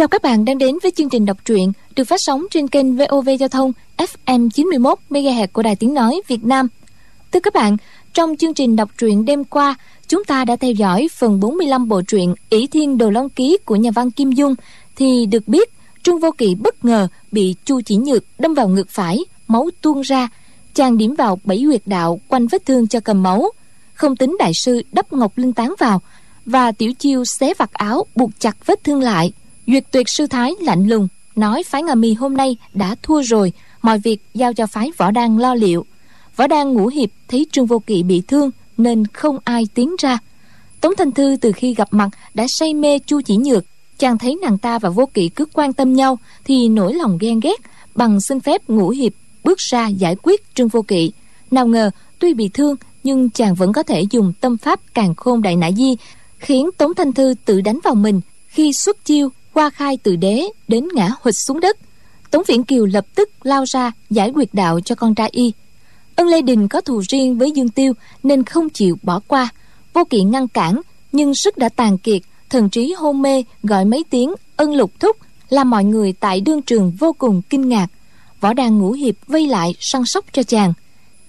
Chào các bạn đang đến với chương trình đọc truyện được phát sóng trên kênh VOV Giao thông FM 91 MHz của Đài Tiếng nói Việt Nam. Thưa các bạn, trong chương trình đọc truyện đêm qua, chúng ta đã theo dõi phần 45 bộ truyện Ý Thiên Đồ Long Ký của nhà văn Kim Dung. Thì được biết Trương Vô Kỵ bất ngờ bị Chu Chỉ Nhược đâm vào ngực phải, máu tuôn ra, chàng điểm vào bảy huyệt đạo quanh vết thương cho cầm máu. Không tính đại sư đắp ngọc linh tán vào và tiểu chiêu xé vạt áo buộc chặt vết thương lại. Duyệt tuyệt sư thái lạnh lùng Nói phái Ngà Mì hôm nay đã thua rồi Mọi việc giao cho phái Võ đan lo liệu. Võ đang ngũ hiệp thấy Trương Vô Kỵ bị thương Nên không ai tiến ra. Tống Thanh Thư từ khi gặp mặt Đã say mê Chu Chỉ Nhược. Chàng thấy nàng ta và Vô Kỵ cứ quan tâm nhau Thì nổi lòng ghen ghét, Bằng xin phép ngũ hiệp bước ra giải quyết Trương Vô Kỵ. Nào ngờ, tuy bị thương, Nhưng chàng vẫn có thể dùng tâm pháp càng khôn đại nã di, Khiến Tống Thanh Thư tự đánh vào mình Khi xuất chiêu qua khai từ đế đến ngã hụt xuống đất. Tống viễn kiều lập tức lao ra giải quyết đạo cho con trai y ân lê đình có thù riêng với dương tiêu nên không chịu bỏ qua. Vô kỵ ngăn cản, nhưng sức đã tàn kiệt, thần trí hôn mê, gọi mấy tiếng ân lục thúc làm mọi người tại đương trường vô cùng kinh ngạc. Võ đàn ngũ hiệp vây lại săn sóc cho chàng.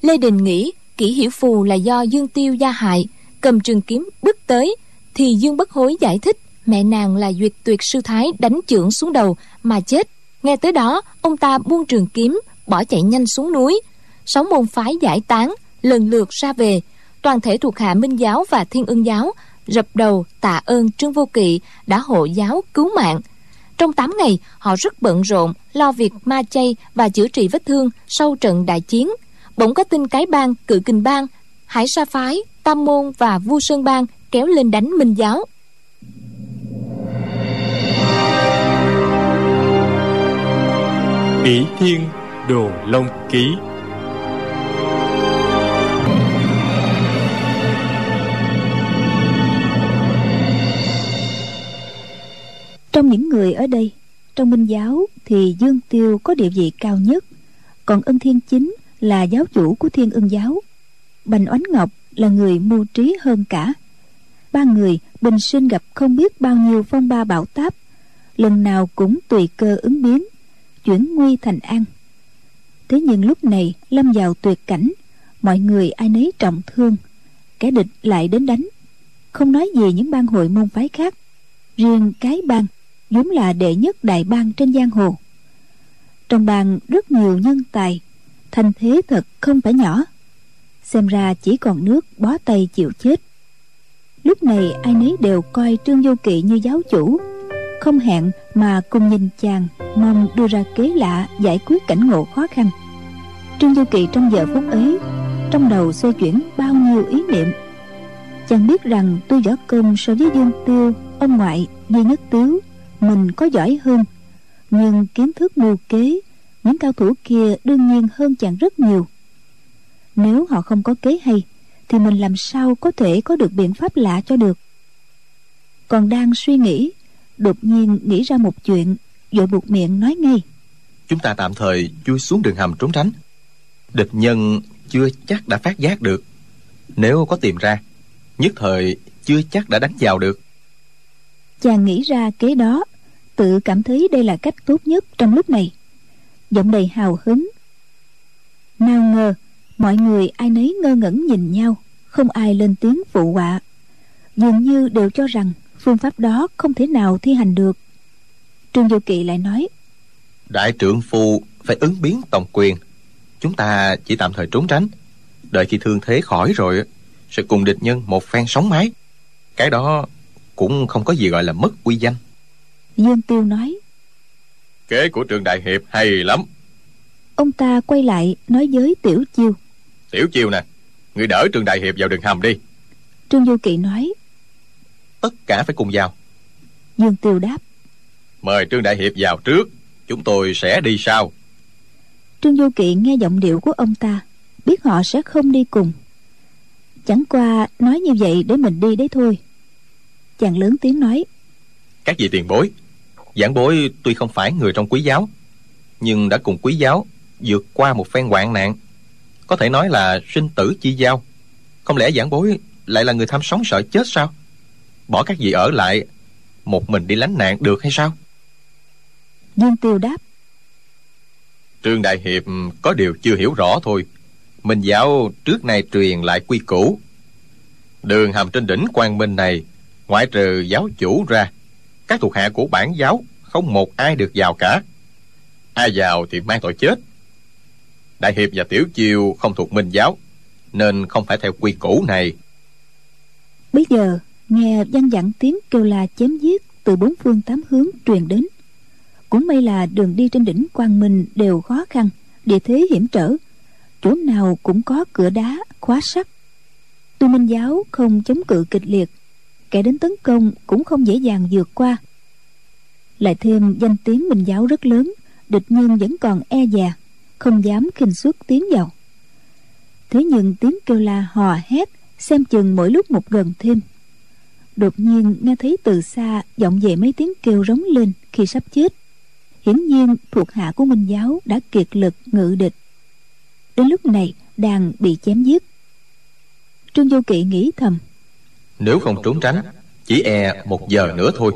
Lê đình nghĩ kỹ hiểu phù là do dương tiêu gia hại, cầm trường kiếm bước tới thì dương bất hối giải thích, mẹ nàng là duyệt tuyệt sư thái đánh chưởng xuống đầu mà chết. Nghe tới đó, ông ta buông trường kiếm, bỏ chạy nhanh xuống núi sáu môn phái giải tán, lần lượt ra về. Toàn thể thuộc hạ minh giáo và thiên ưng giáo, rập đầu, tạ ơn trương vô kỵ đã hộ giáo cứu mạng. Trong 8 ngày, họ rất bận rộn, lo việc ma chay và chữa trị vết thương sau trận đại chiến. Bỗng có tin cái bang, cự kình bang, hải sa phái, tam môn và vu sơn bang kéo lên đánh minh giáo. Bỉ Thiên Đồ Long Ký Trong những người ở đây, Trong minh giáo thì Dương Tiêu có địa vị cao nhất, Còn ân thiên chính là giáo chủ của thiên ưng giáo. Bành Oánh Ngọc là người mưu trí hơn cả. Ba người bình sinh gặp không biết bao nhiêu phong ba bão táp, Lần nào cũng tùy cơ ứng biến, chuyển nguy thành an. Thế nhưng lúc này lâm vào tuyệt cảnh, mọi người ai nấy trọng thương, kẻ địch lại đến đánh. Không nói gì những bang hội môn phái khác, riêng cái bang vốn là đệ nhất đại bang trên giang hồ. Trong bang rất nhiều nhân tài thành thế thật không phải nhỏ. Xem ra chỉ còn nước bó tay chịu chết. Lúc này ai nấy đều coi trương vô kỵ như giáo chủ. Không hẹn mà cùng nhìn chàng, mong đưa ra kế lạ giải quyết cảnh ngộ khó khăn. Trương du kỳ trong giờ phút ấy, trong đầu xoay chuyển bao nhiêu ý niệm. Chàng biết rằng tôi võ công so với dương tiêu, ông ngoại duy nhất tiếu mình có giỏi hơn. Nhưng kiến thức mưu kế những cao thủ kia đương nhiên hơn chàng rất nhiều. Nếu họ không có kế hay thì mình làm sao có thể có được biện pháp lạ cho được? Còn đang suy nghĩ đột nhiên nghĩ ra một chuyện vội buộc miệng nói ngay. Chúng ta tạm thời chui xuống đường hầm trốn tránh. Địch nhân chưa chắc đã phát giác được. Nếu có tìm ra nhất thời chưa chắc đã đánh vào được. Chàng nghĩ ra kế đó tự cảm thấy đây là cách tốt nhất trong lúc này. Giọng đầy hào hứng. Nào ngờ, mọi người ai nấy ngơ ngẩn nhìn nhau, không ai lên tiếng phụ họa. Dường như đều cho rằng phương pháp đó không thể nào thi hành được. Trương du kỵ lại nói, đại trưởng phu phải ứng biến tổng quyền. Chúng ta chỉ tạm thời trốn tránh. Đợi khi thương thế khỏi rồi, sẽ cùng địch nhân một phen sóng mái cái đó cũng không có gì gọi là mất uy danh dương tiêu nói. Kế của trường đại hiệp hay lắm. Ông ta quay lại nói với tiểu chiêu. Tiểu chiêu nè người đỡ trường đại hiệp vào đường hầm đi. Trương du kỵ nói. Tất cả phải cùng vào. Dương tiêu đáp. Mời trương đại hiệp vào trước chúng tôi sẽ đi sau. Trương du kỵ nghe giọng điệu của ông ta biết họ sẽ không đi cùng. Chẳng qua nói như vậy để mình đi đấy thôi. Chàng lớn tiếng nói. Các vị tiền bối giảng bối tuy không phải người trong quý giáo nhưng đã cùng quý giáo vượt qua một phen hoạn nạn. Có thể nói là sinh tử chi giao. Không lẽ giảng bối lại là người tham sống sợ chết sao? Bỏ các vị ở lại một mình đi lánh nạn được hay sao? Dương tiêu đáp. Trương đại hiệp có điều chưa hiểu rõ thôi. Minh giáo trước nay truyền lại quy củ. Đường hầm trên đỉnh quang minh này ngoại trừ giáo chủ ra các thuộc hạ của bản giáo, không một ai được vào cả. Ai vào thì mang tội chết. Đại hiệp và tiểu chiêu không thuộc minh giáo, nên không phải theo quy củ này. Bây giờ, nghe văn dặn tiếng kêu là chém giết từ bốn phương tám hướng truyền đến. Cũng may là đường đi trên đỉnh quang minh đều khó khăn, địa thế hiểm trở. Chỗ nào cũng có cửa đá, khóa sắt. Tu minh giáo không chống cự kịch liệt kẻ đến tấn công cũng không dễ dàng vượt qua. Lại thêm danh tiếng minh giáo rất lớn, địch nhân vẫn còn e dè, không dám khinh suất tiến vào. Thế nhưng tiếng kêu la hò hét xem chừng mỗi lúc một gần thêm. Đột nhiên nghe thấy từ xa vọng về mấy tiếng kêu rống lên khi sắp chết. Hiển nhiên thuộc hạ của minh giáo đã kiệt lực ngự địch. Đến lúc này đang bị chém giết. Trương vô kỵ nghĩ thầm nếu không trốn tránh chỉ e một giờ nữa thôi.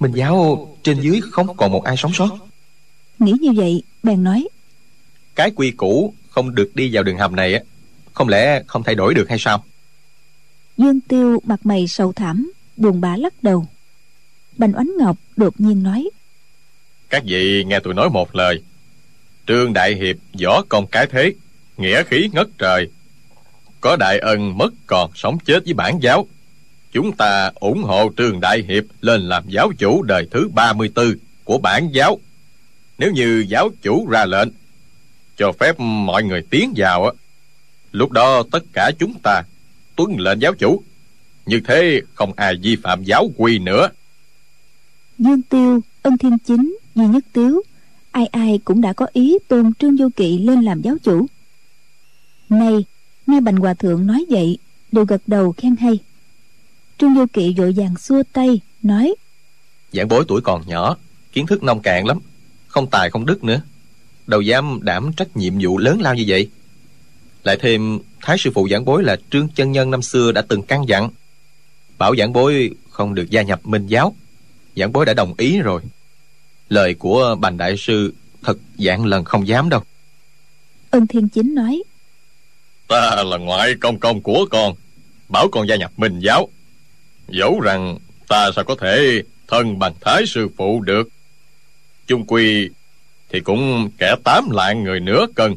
Minh giáo trên dưới không còn một ai sống sót. Nghĩ như vậy bèn nói cái quy củ không được đi vào đường hầm này á không lẽ không thay đổi được hay sao? Dương tiêu mặt mày sầu thảm buồn bã lắc đầu. Bành oánh ngọc đột nhiên nói các vị nghe tôi nói một lời. Trương đại hiệp võ công cái thế nghĩa khí ngất trời. Có đại ân mất còn sống chết với bản giáo chúng ta ủng hộ trường đại hiệp lên làm giáo chủ đời thứ 34 của bản giáo. Nếu như giáo chủ ra lệnh, cho phép mọi người tiến vào á, lúc đó tất cả chúng ta tuân lệnh giáo chủ. Như thế không ai vi phạm giáo quy nữa. Dương tiêu, ân thiên chính, duy nhất tiếu, ai ai cũng đã có ý tôn trương vô kỵ lên làm giáo chủ. Nay, nghe bành hòa thượng nói vậy, đều gật đầu khen hay trương vô kỵ vội vàng xua tay nói giảng bối tuổi còn nhỏ kiến thức nông cạn lắm không tài không đức nữa. Đâu dám đảm trách nhiệm vụ lớn lao như vậy. Lại thêm thái sư phụ giảng bối là trương chân nhân năm xưa đã từng căn dặn bảo giảng bối không được gia nhập minh giáo. Giảng bối đã đồng ý rồi. Lời của bành đại sư thật dạng lần không dám đâu. Ân thiên chính nói ta là ngoại công công của con bảo con gia nhập minh giáo dẫu rằng ta sao có thể thân bằng thái sư phụ được. Chung quy thì cũng kẻ tám lạng người nữa cân.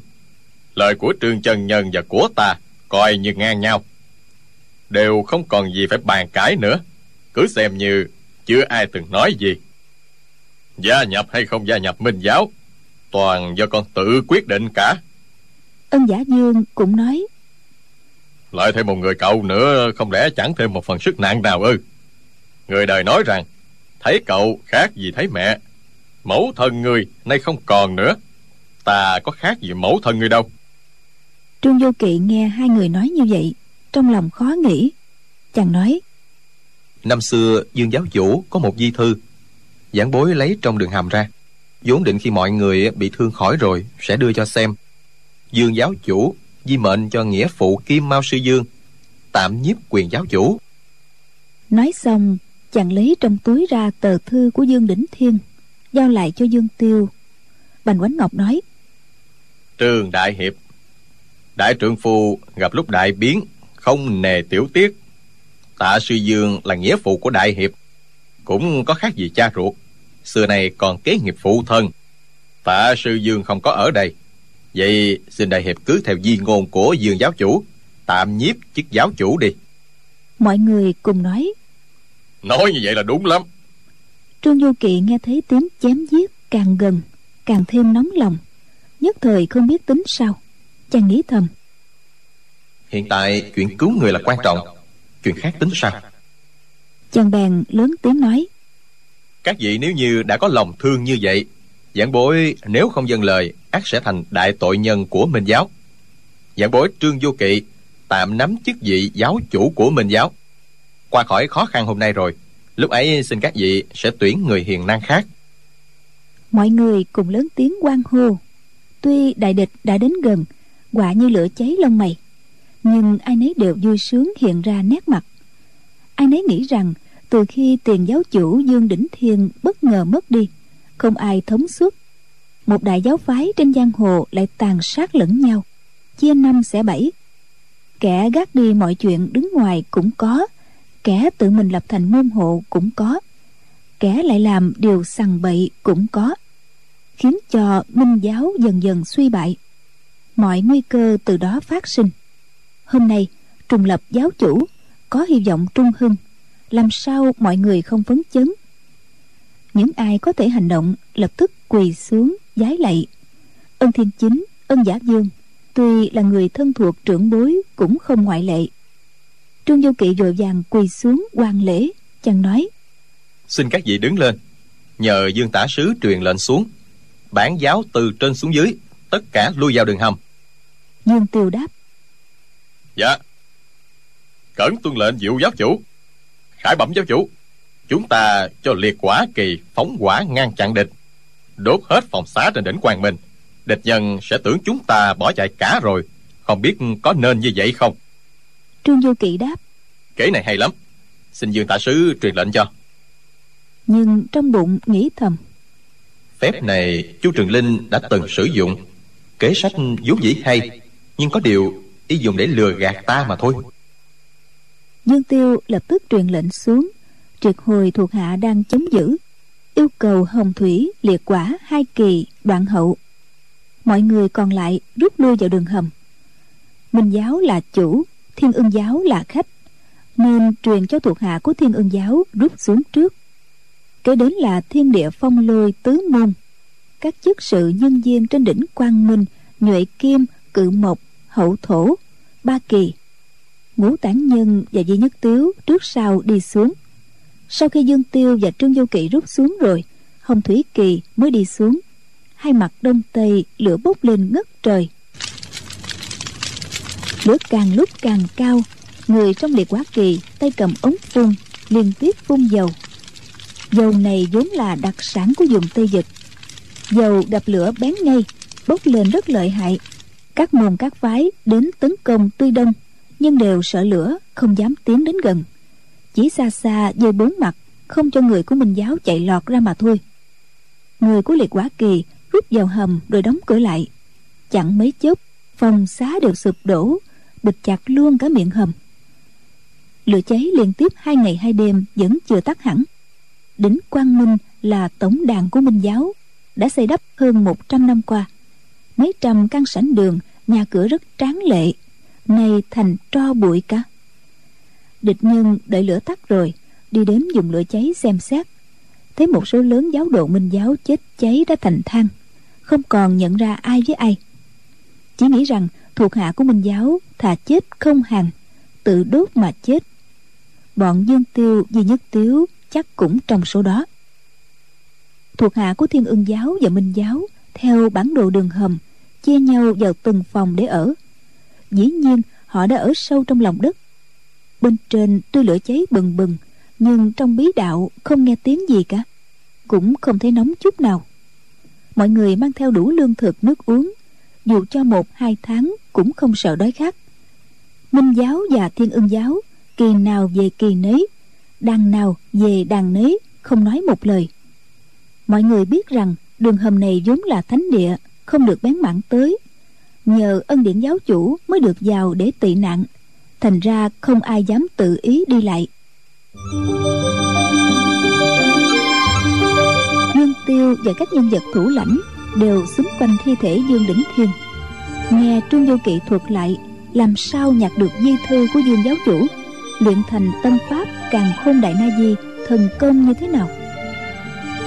Lời của trương chân nhân và của ta coi như ngang nhau. Đều không còn gì phải bàn cãi nữa. Cứ xem như chưa ai từng nói gì. Gia nhập hay không gia nhập minh giáo, toàn do con tự quyết định cả. Ân giả dương cũng nói lại thêm một người cậu nữa không lẽ chẳng thêm một phần sức nặng nào ư? Người đời nói rằng thấy cậu khác gì thấy mẹ. Mẫu thân người nay không còn nữa. Ta có khác gì mẫu thân người đâu. Trương vô kỵ nghe hai người nói như vậy trong lòng khó nghĩ. Chàng nói năm xưa dương giáo chủ có một di thư. Giảng bối lấy trong đường hầm ra. Vốn định khi mọi người bị thương khỏi rồi sẽ đưa cho xem. Dương giáo chủ di mệnh cho nghĩa phụ kim mao sư dương tạm nhiếp quyền giáo chủ. Nói xong chàng lấy trong túi ra tờ thư của dương đỉnh thiên giao lại cho dương tiêu. Bành quánh ngọc nói trường đại hiệp đại trượng phu gặp lúc đại biến không nề tiểu tiết. Tạ sư dương là nghĩa phụ của đại hiệp cũng có khác gì cha ruột. Xưa này còn kế nghiệp phụ thân. Tạ sư dương không có ở đây vậy xin đại hiệp cứ theo di ngôn của dương giáo chủ tạm nhiếp chức giáo chủ đi. Mọi người cùng nói. Nói như vậy là đúng lắm. Trương du kỵ nghe thấy tiếng chém giết càng gần càng thêm nóng lòng. Nhất thời không biết tính sao chàng nghĩ thầm. Hiện tại chuyện cứu người là quan trọng chuyện khác tính sao? Chàng bèn lớn tiếng nói. Các vị nếu như đã có lòng thương như vậy giảng bối nếu không dâng lời ác sẽ thành đại tội nhân của minh giáo. Giảng bối trương vô kỵ tạm nắm chức vị giáo chủ của minh giáo. Qua khỏi khó khăn hôm nay rồi, lúc ấy xin các vị sẽ tuyển người hiền năng khác. Mọi người cùng lớn tiếng quan hô. Tuy đại địch đã đến gần, quả như lửa cháy lông mày, nhưng ai nấy đều vui sướng hiện ra nét mặt. Ai nấy nghĩ rằng từ khi tiền giáo chủ dương đỉnh thiên bất ngờ mất đi, không ai thống suốt một đại giáo phái trên giang hồ lại tàn sát lẫn nhau, chia năm xẻ bảy. Kẻ gác đi mọi chuyện đứng ngoài cũng có, kẻ tự mình lập thành môn hộ cũng có, kẻ lại làm điều sằng bậy cũng có, khiến cho minh giáo dần dần suy bại. Mọi nguy cơ từ đó phát sinh. Hôm nay, trùng lập giáo chủ, có hy vọng trung hưng. Làm sao mọi người không phấn chấn? Những ai có thể hành động lập tức quỳ xuống giái lạy. Ân thiên chính ân giả dương tuy là người thân thuộc trưởng bối cũng không ngoại lệ. Trương vô kỵ vội vàng quỳ xuống quan lễ chàng nói xin các vị đứng lên nhờ dương tả sứ truyền lệnh xuống. Bản giáo từ trên xuống dưới tất cả lui vào đường hầm. Dương tiêu đáp dạ. Cẩn tuân lệnh diệu giáo chủ khải bẩm giáo chủ. Chúng ta cho liệt quả kỳ phóng quả ngăn chặn địch đốt hết phòng xá trên đỉnh quang minh. Địch nhân sẽ tưởng chúng ta bỏ chạy cả rồi. Không biết có nên như vậy không? Trương du kỵ đáp. Kế này hay lắm. Xin dương tạ sứ truyền lệnh cho. Nhưng trong bụng nghĩ thầm. Phép này chu trường linh đã từng sử dụng. Kế sách vốn dĩ hay nhưng có điều y dùng để lừa gạt ta mà thôi. Dương tiêu lập tức truyền lệnh xuống. Triệt hồi thuộc hạ đang chống giữ yêu cầu hồng thủy liệt quả hai kỳ đoạn hậu. Mọi người còn lại rút lui vào đường hầm. Minh giáo là chủ, thiên ưng giáo là khách, nên truyền cho thuộc hạ của thiên ưng giáo rút xuống trước. Kế đến là thiên địa phong lôi tứ môn. Các chức sự nhân viên trên đỉnh quang minh, nhuệ kim, cự mộc, hậu thổ, ba kỳ. Ngũ tản nhân và di nhất tiếu trước sau đi xuống sau khi dương tiêu và trương du kỵ rút xuống rồi, hồng thủy kỳ mới đi xuống. Hai mặt đông tây, lửa bốc lên ngất trời. Lửa càng lúc càng cao, người trong liệt quá kỳ tay cầm ống phun, liên tiếp phun dầu. Dầu này vốn là đặc sản của vùng tây vực. Dầu đập lửa bén ngay, bốc lên rất lợi hại. Các môn các phái đến tấn công tươi đông, nhưng đều sợ lửa, không dám tiến đến gần chỉ xa xa dơi bốn mặt, không cho người của minh giáo chạy lọt ra mà thôi. Người của liệt quá kỳ rút vào hầm rồi đóng cửa lại. Chẳng mấy chốc, phòng xá đều sụp đổ, bịt chặt luôn cả miệng hầm. Lửa cháy liên tiếp hai ngày hai đêm vẫn chưa tắt hẳn. Đỉnh quang minh là tổng đàn của minh giáo, đã xây đắp hơn 100 năm qua. Mấy trăm căn sảnh đường, nhà cửa rất tráng lệ, nay thành tro bụi cả địch nhân đợi lửa tắt rồi, đi đến dùng lửa cháy xem xét. Thấy một số lớn giáo đồ minh giáo chết cháy đã thành than, không còn nhận ra ai với ai. Chỉ nghĩ rằng thuộc hạ của minh giáo thà chết không hàng tự đốt mà chết. Bọn dương tiêu di nhất tiếu chắc cũng trong số đó. Thuộc hạ của thiên ưng giáo và minh giáo theo bản đồ đường hầm, chia nhau vào từng phòng để ở. Dĩ nhiên, họ đã ở sâu trong lòng đất bên trên tôi lửa cháy bừng bừng, nhưng trong bí đạo không nghe tiếng gì cả, cũng không thấy nóng chút nào. Mọi người mang theo đủ lương thực, nước uống, dù cho một, hai tháng cũng không sợ đói khát. Minh giáo và thiên ưng giáo, kỳ nào về kỳ nấy đàn nào về đàn nấy, không nói một lời. Mọi người biết rằng đường hầm này vốn là thánh địa, không được bén mảng tới. Nhờ ân điển giáo chủ mới được vào để tị nạn thành ra không ai dám tự ý đi lại. Dương tiêu và các nhân vật thủ lãnh đều xung quanh thi thể dương đỉnh thiên. Nghe trương vô kỵ thuật lại, làm sao nhặt được di thư của dương giáo chủ, luyện thành tâm pháp càng khôn đại na di, thần công như thế nào?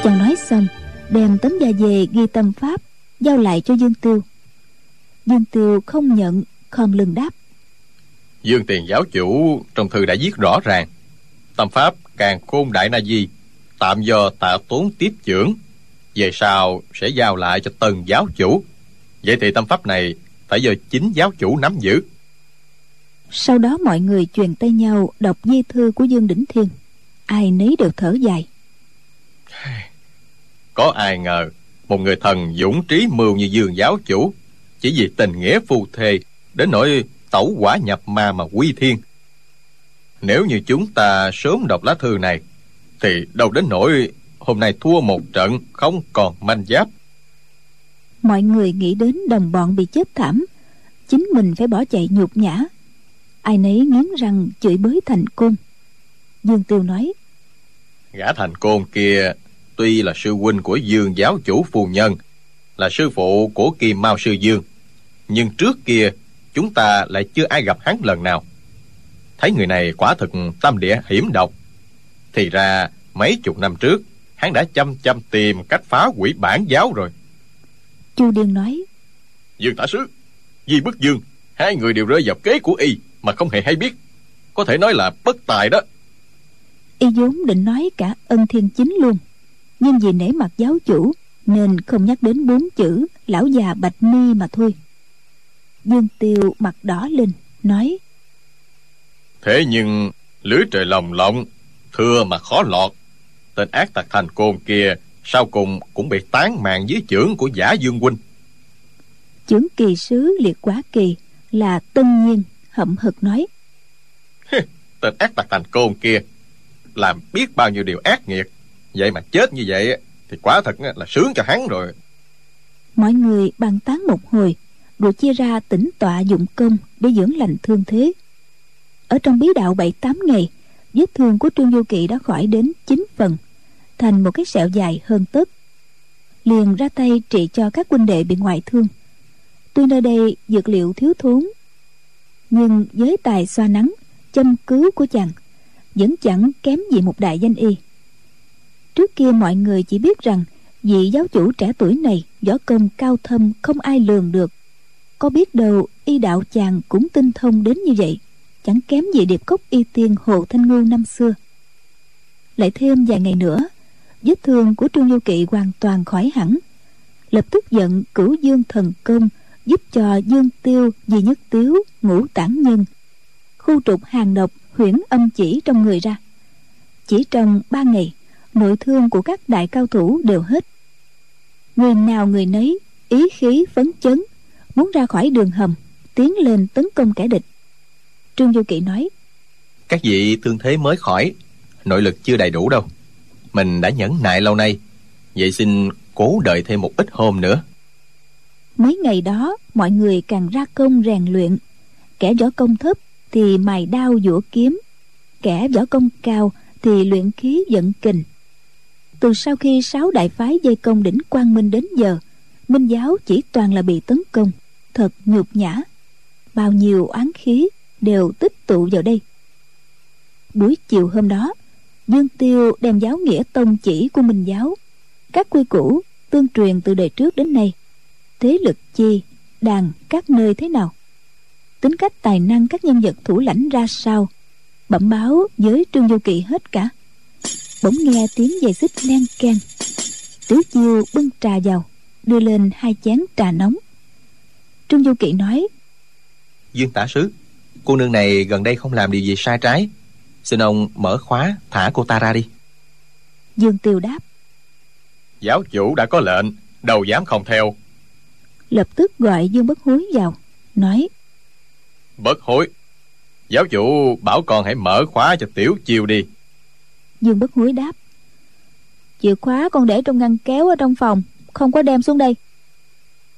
Chàng nói xong, đem tấm da về ghi tâm pháp giao lại cho dương tiêu. Dương tiêu không nhận khom lưng đáp dương tiền giáo chủ trong thư đã viết rõ ràng tâm pháp càng khôn đại na di tạm do tạ tốn tiếp trưởng về sau sẽ giao lại cho từng giáo chủ. Vậy thì tâm pháp này phải do chính giáo chủ nắm giữ. Sau đó mọi người truyền tay nhau đọc di thư của dương đỉnh thiên. Ai nấy đều thở dài. Có ai ngờ một người thần dũng trí mưu như dương giáo chủ chỉ vì tình nghĩa phu thê đến nỗi tẩu quả nhập ma mà quy thiên. Nếu như chúng ta sớm đọc lá thư này thì đâu đến nỗi hôm nay thua một trận không còn manh giáp. Mọi người nghĩ đến đồng bọn bị chết thảm chính mình phải bỏ chạy nhục nhã. Ai nấy nghiến răng chửi bới thành côn. Dương tiêu nói gã thành côn kia tuy là sư huynh của dương giáo chủ phu nhân là sư phụ của kim mao sư dương nhưng trước kia chúng ta lại chưa ai gặp hắn lần nào. Thấy người này quả thực tâm địa hiểm độc thì ra mấy chục năm trước hắn đã chăm chăm tìm cách phá hủy bản giáo rồi. Chu điên nói dương tả sứ di bức dương hai người đều rơi vào kế của y mà không hề hay biết. Có thể nói là bất tài đó. Y vốn định nói cả ân thiên chính luôn nhưng vì nể mặt giáo chủ nên không nhắc đến bốn chữ lão già bạch mi mà thôi dương tiêu mặt đỏ lên nói thế nhưng lưới trời lồng lộng thưa mà khó lọt. Tên ác tặc thành côn kia sau cùng cũng bị tán mạng dưới chưởng của giả dương huynh. Chưởng kỳ sứ liệt quá kỳ là tân nhiên hậm hực nói tên ác tặc thành côn kia làm biết bao nhiêu điều ác nghiệt. Vậy mà chết như vậy thì quả thật là sướng cho hắn rồi. Mọi người bàn tán một hồi rồi chia ra tỉnh tọa dụng công để dưỡng lành thương thế. Ở trong bí đạo bảy tám ngày, vết thương của trương du kỵ đã khỏi đến chín phần, thành một cái sẹo dài hơn tấc liền ra tay trị cho các huynh đệ bị ngoại thương. Tuy nơi đây dược liệu thiếu thốn, nhưng với tài xoa nắng, châm cứu của chàng vẫn chẳng kém gì một đại danh y. Trước kia mọi người chỉ biết rằng vị giáo chủ trẻ tuổi này võ công cao thâm không ai lường được có biết đâu y đạo chàng cũng tinh thông đến như vậy, chẳng kém gì điệp cốc y tiên hồ thanh ngưu năm xưa. Lại thêm vài ngày nữa, vết thương của trương du kỵ hoàn toàn khỏi hẳn. Lập tức giận cửu dương thần công giúp cho dương tiêu, di nhất tiếu, ngũ tản nhân, khu trục hàng độc huyễn âm chỉ trong người ra. Chỉ trong ba ngày, nội thương của các đại cao thủ đều hết. Người nào người nấy, ý khí phấn chấn muốn ra khỏi đường hầm tiến lên tấn công kẻ địch. Trương du kỵ nói các vị thương thế mới khỏi nội lực chưa đầy đủ đâu. Mình đã nhẫn nại lâu nay vậy xin cố đợi thêm một ít hôm nữa. Mấy ngày đó mọi người càng ra công rèn luyện. Kẻ võ công thấp thì mài đao dũa kiếm. Kẻ võ công cao thì luyện khí vận kình. Từ sau khi sáu đại phái dây công đỉnh quang minh đến giờ minh giáo chỉ toàn là bị tấn công thật nhục nhã. Bao nhiêu oán khí đều tích tụ vào đây. Buổi chiều hôm đó, dương tiêu đem giáo nghĩa tông chỉ của minh giáo. Các quy củ tương truyền từ đời trước đến nay. Thế lực chi, đàn, các nơi thế nào? Tính cách tài năng các nhân vật thủ lãnh ra sao? Bẩm báo với trương du kỵ hết cả. Bỗng nghe tiếng giày xích len keng. Tứ chiêu bưng trà vào, đưa lên hai chén trà nóng trương du kỵ nói dương tả sứ cô nương này gần đây không làm điều gì sai trái. Xin ông mở khóa thả cô ta ra đi. Dương tiêu đáp giáo chủ đã có lệnh đâu dám không theo. Lập tức gọi dương bất hối vào nói bất hối giáo chủ bảo con hãy mở khóa cho tiểu chiêu đi. Dương bất hối đáp chìa khóa con để trong ngăn kéo ở trong phòng không có đem xuống đây.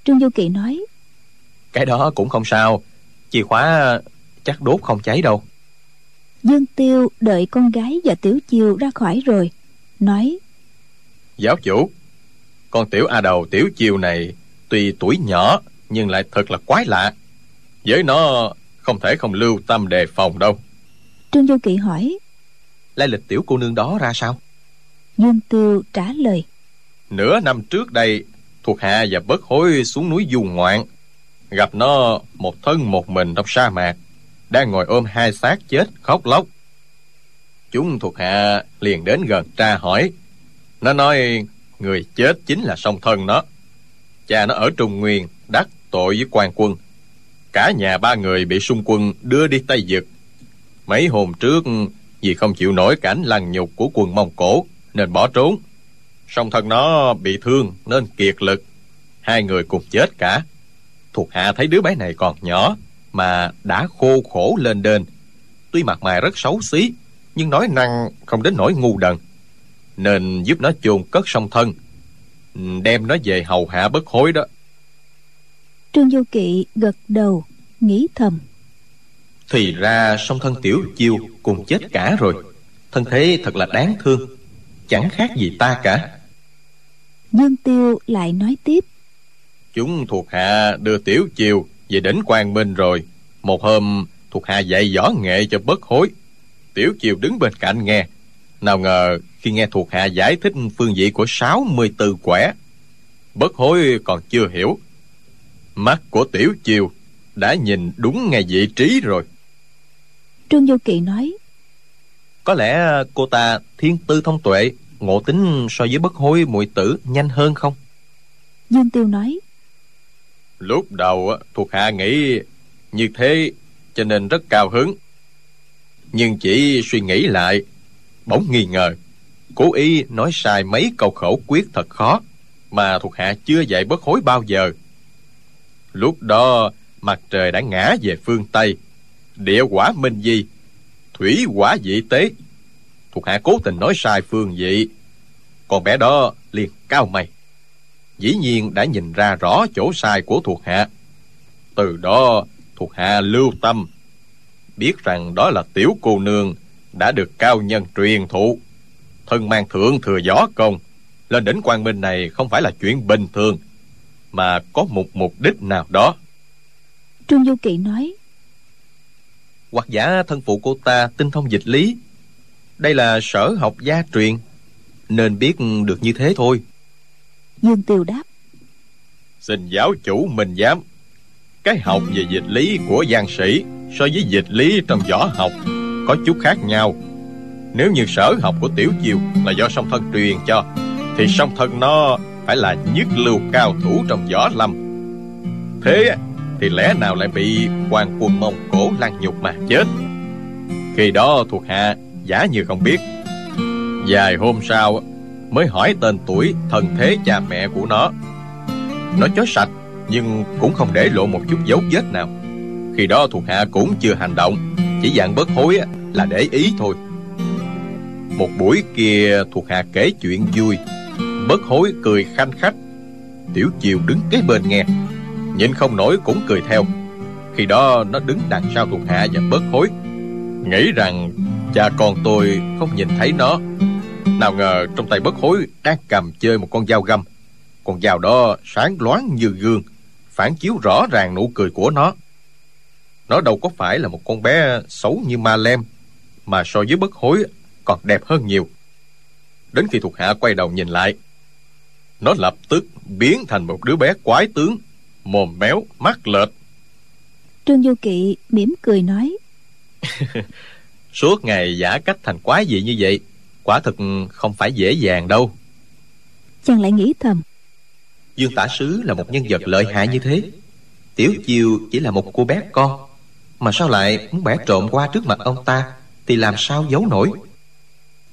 Trương du kỳ nói cái đó cũng không sao. Chìa khóa chắc đốt không cháy đâu. Dương tiêu đợi con gái và tiểu chiêu ra khỏi rồi nói giáo chủ con tiểu a đầu tiểu chiêu này tuy tuổi nhỏ nhưng lại thật là quái lạ. Với nó không thể không lưu tâm đề phòng đâu. Trương du kỵ hỏi lai lịch tiểu cô nương đó ra sao? Dương tiêu trả lời nửa năm trước đây thuộc hạ và bất hối xuống núi du ngoạn gặp nó một thân một mình trong sa mạc, đang ngồi ôm hai xác chết khóc lóc. Chúng thuộc hạ liền đến gần tra hỏi. Nó nói, người chết chính là song thân nó. Cha nó ở trung nguyên, đắc tội với quan quân. Cả nhà ba người bị xung quân đưa đi tây dực mấy hôm trước, vì không chịu nổi cảnh lằn nhục của quân mông cổ, nên bỏ trốn. Song thân nó bị thương nên kiệt lực. Hai người cùng chết cả thuộc hạ thấy đứa bé này còn nhỏ mà đã khô khổ lên đên tuy mặt mày rất xấu xí nhưng nói năng không đến nỗi ngu đần nên giúp nó chôn cất song thân đem nó về hầu hạ bất hối đó. Trương du kỵ gật đầu nghĩ thầm. Thì ra song thân tiểu chiêu cùng chết cả rồi. Thân thế thật là đáng thương chẳng khác gì ta cả. Dương tiêu lại nói tiếp chúng thuộc hạ đưa tiểu chiêu về đến quang minh rồi. Một hôm thuộc hạ dạy võ nghệ cho bất hối. Tiểu chiêu đứng bên cạnh nghe. Nào ngờ khi nghe thuộc hạ giải thích phương vị của 64 quẻ bất hối còn chưa hiểu. Mắt của tiểu chiêu đã nhìn đúng ngay vị trí rồi. Trương du kỳ nói có lẽ cô ta thiên tư thông tuệ ngộ tính so với bất hối muội tử nhanh hơn không? Dương tiêu nói lúc đầu thuộc hạ nghĩ như thế cho nên rất cao hứng. Nhưng chỉ suy nghĩ lại, bỗng nghi ngờ, cố ý nói sai mấy câu khẩu quyết thật khó mà thuộc hạ chưa dạy bất hối bao giờ. Lúc đó, mặt trời đã ngã về phương tây, địa quả minh di, thủy quả dị tế. Thuộc hạ cố tình nói sai phương vị con bé đó liền cao mày dĩ nhiên đã nhìn ra rõ chỗ sai của thuộc hạ. Từ đó thuộc hạ lưu tâm. Biết rằng đó là tiểu cô nương đã được cao nhân truyền thụ. Thân mang thượng thừa gió công lên đỉnh quang minh này không phải là chuyện bình thường mà có một mục đích nào đó. Trương du kỵ nói hoặc giả thân phụ cô ta tinh thông dịch lý đây là sở học gia truyền nên biết được như thế thôi dương tiêu đáp. Xin giáo chủ mình dám cái học về dịch lý của giang sĩ so với dịch lý trong võ học có chút khác nhau. Nếu như sở học của tiểu chiêu là do song thân truyền cho, thì song thân nó phải là nhất lưu cao thủ trong võ lâm. Thế thì lẽ nào lại bị quan quân mông cổ lăng nhục mà chết? Khi đó thuộc hạ giả như không biết. Vài hôm sau mới hỏi tên tuổi thân thế cha mẹ của nó. Nó chó sạch, nhưng cũng không để lộ một chút dấu vết nào. Khi đó thuộc hạ cũng chưa hành động, chỉ dạng bớt hối là để ý thôi. Một buổi kia thuộc hạ kể chuyện vui, bớt hối cười khanh khách. Tiểu chiều đứng kế bên nghe nhìn không nổi cũng cười theo. Khi đó nó đứng đằng sau thuộc hạ và bớt hối. Nghĩ rằng cha con tôi không nhìn thấy nó nào ngờ trong tay bất hối đang cầm chơi một con dao găm. Con dao đó sáng loáng như gương phản chiếu rõ ràng nụ cười của nó. Nó đâu có phải là một con bé xấu như ma lem mà so với bất hối còn đẹp hơn nhiều. Đến khi thuộc hạ quay đầu nhìn lại nó lập tức biến thành một đứa bé quái tướng mồm méo mắt lệch. Trương du kỵ mỉm cười nói suốt ngày giả cách thành quái gì như vậy quả thực không phải dễ dàng đâu. Chàng lại nghĩ thầm. Dương tả sứ là một nhân vật lợi hại như thế. Tiểu chiêu chỉ là một cô bé con. Mà sao lại muốn bẻ trộm qua trước mặt ông ta? Thì làm sao giấu nổi?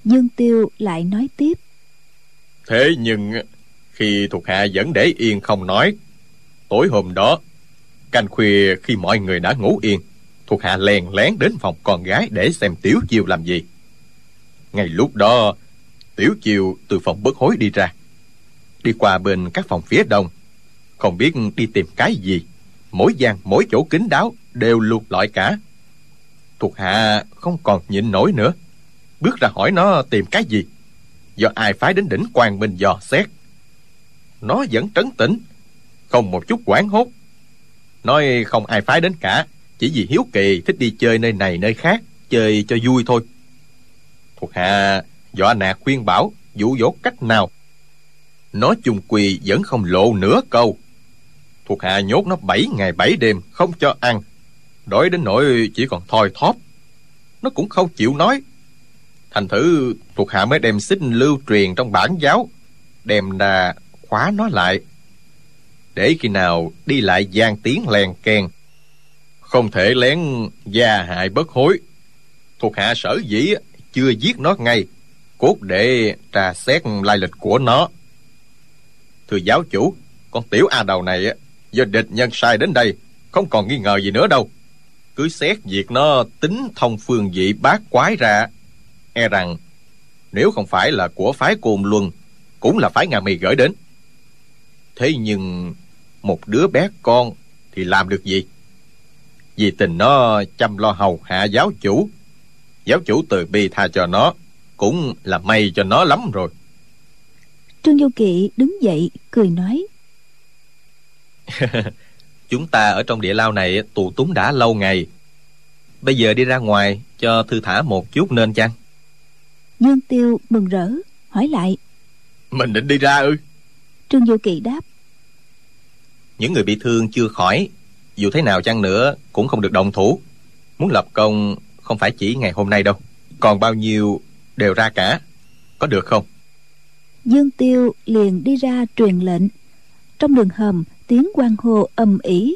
Dương tiêu lại nói tiếp. Thế nhưng khi thuộc hạ vẫn để yên không nói tối hôm đó canh khuya khi mọi người đã ngủ yên thuộc hạ lèn lén đến phòng con gái để xem tiểu chiêu làm gì ngay lúc đó, tiểu Chiều từ phòng bất hối đi ra. Đi qua bên các phòng phía đông. Không biết đi tìm cái gì. Mỗi gian, mỗi chỗ kín đáo, đều lục lọi cả. Thuộc hạ không còn nhịn nổi nữa. Bước ra hỏi nó tìm cái gì. Do ai phái đến đỉnh quan minh dò xét. Nó vẫn trấn tĩnh, không một chút quán hốt. Nói không ai phái đến cả, chỉ vì hiếu kỳ thích đi chơi nơi này, nơi khác, chơi cho vui thôi thuộc hạ dọa nạt khuyên bảo dụ dỗ, cách nào? Nó chung quỳ vẫn không lộ nửa câu. Thuộc hạ nhốt nó bảy ngày bảy đêm, không cho ăn. Đói đến nỗi chỉ còn thoi thóp. Nó cũng không chịu nói. Thành thử thuộc hạ mới đem xích lưu truyền trong bản giáo, đem ra khóa nó lại. Để khi nào đi lại gian tiếng lèn kèn, không thể lén gia hại bất hối. Thuộc hạ sở dĩ chưa giết nó ngay, cốt để tra xét lai lịch của nó. Thưa giáo chủ, con tiểu a đầu này do địch nhân sai đến đây, không còn nghi ngờ gì nữa đâu. Cứ xét việc nó tính thông phương vị bát quái ra e rằng nếu không phải là của phái cồn luân, cũng là phái ngà mì gửi đến. Thế nhưng một đứa bé con thì làm được gì? Vì tình nó chăm lo hầu hạ giáo chủ giáo chủ từ bi tha cho nó cũng là may cho nó lắm rồi. Trương vô kỵ đứng dậy cười nói. Chúng ta ở trong địa lao này tù túng đã lâu ngày. Bây giờ đi ra ngoài cho thư thả một chút nên chăng? Dương tiêu mừng rỡ hỏi lại. Mình định đi ra ư? Trương vô kỵ đáp. Những người bị thương chưa khỏi dù thế nào chăng nữa cũng không được động thủ. Muốn lập công không phải chỉ ngày hôm nay đâu. Còn bao nhiêu đều ra cả. Có được không? Dương tiêu liền đi ra truyền lệnh. Trong đường hầm, tiếng quan hô ầm ĩ.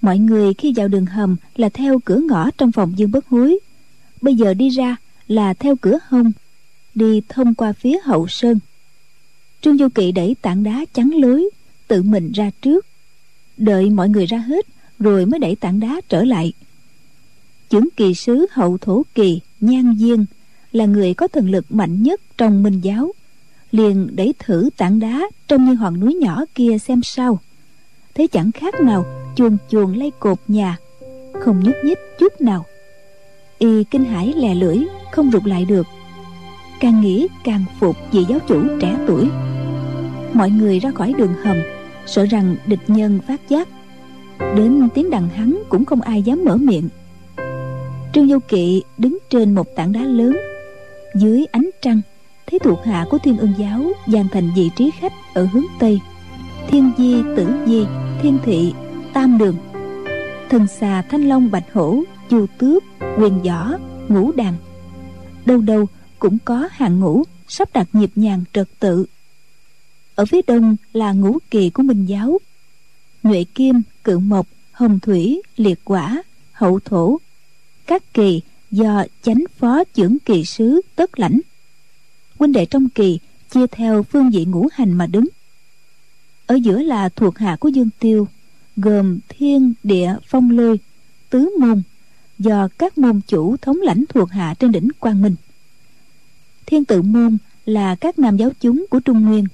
Mọi người khi vào đường hầm là theo cửa ngõ trong phòng dương bất hối. Bây giờ đi ra là theo cửa hông, đi thông qua phía hậu sơn. Trương du kỵ đẩy tảng đá chắn lối, tự mình ra trước. Đợi mọi người ra hết, rồi mới đẩy tảng đá trở lại chứng kỳ sứ hậu thổ kỳ, nhan diên là người có thần lực mạnh nhất trong minh giáo. Liền đẩy thử tảng đá trông như hòn núi nhỏ kia xem sao. Thế chẳng khác nào chuồn chuồn lay cột nhà, không nhúc nhích chút nào. Y kinh hãi lè lưỡi, không rụt lại được. Càng nghĩ càng phục vị giáo chủ trẻ tuổi. Mọi người ra khỏi đường hầm, sợ rằng địch nhân phát giác. Đến tiếng đằng hắn cũng không ai dám mở miệng trương vô kỵ đứng trên một tảng đá lớn. Dưới ánh trăng thấy thuộc hạ của thiên ưng giáo dàn thành vị trí khách ở hướng tây. Thiên di, tử di, thiên thị, tam đường. Thần xà thanh long, bạch hổ, chu tước, quyền võ, ngũ đàn. Đâu đâu cũng có hàng ngũ sắp đặt nhịp nhàng trật tự. Ở phía đông là ngũ kỳ của minh giáo. Nhuệ kim, cự mộc, hồng thủy, liệt quả, hậu thổ các kỳ do chánh phó trưởng kỳ sứ tất lãnh. Huynh đệ trong kỳ chia theo phương vị ngũ hành mà đứng. Ở giữa là thuộc hạ của dương tiêu, gồm thiên, địa, phong lôi, tứ môn, do các môn chủ thống lãnh thuộc hạ trên đỉnh quang minh. Thiên tự môn là các nam giáo chúng của trung nguyên,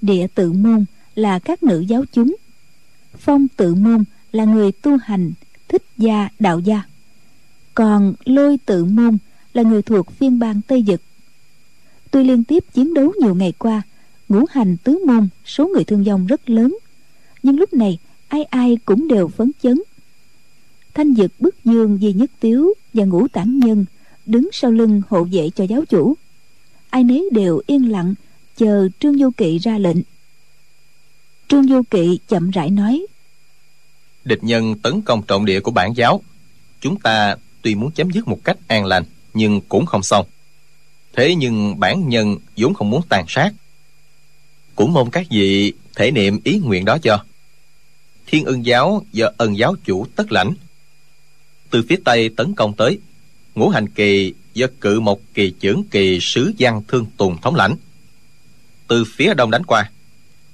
địa tự môn là các nữ giáo chúng. Phong tự môn là người tu hành, thích gia, đạo gia còn lôi tự môn là người thuộc phiên bang tây dực tuy liên tiếp chiến đấu nhiều ngày qua, ngũ hành tứ môn, số người thương vong rất lớn. Nhưng lúc này, ai ai cũng đều phấn chấn. Thanh dực bức dương, di nhất tiếu và ngũ tản nhân đứng sau lưng hộ vệ cho giáo chủ. Ai nấy đều yên lặng, chờ trương du kỵ ra lệnh. Trương du kỵ chậm rãi nói, địch nhân tấn công trọng địa của bản giáo. Chúng ta tuy muốn chấm dứt một cách an lành, nhưng cũng không xong. Thế nhưng bản nhân vốn không muốn tàn sát. Cũng mong các vị thể niệm ý nguyện đó cho. Thiên ưng giáo do ân giáo chủ tất lãnh. Từ phía tây tấn công tới, ngũ hành kỳ do cự một kỳ trưởng kỳ sứ văn thương tùng thống lãnh. Từ phía đông đánh qua,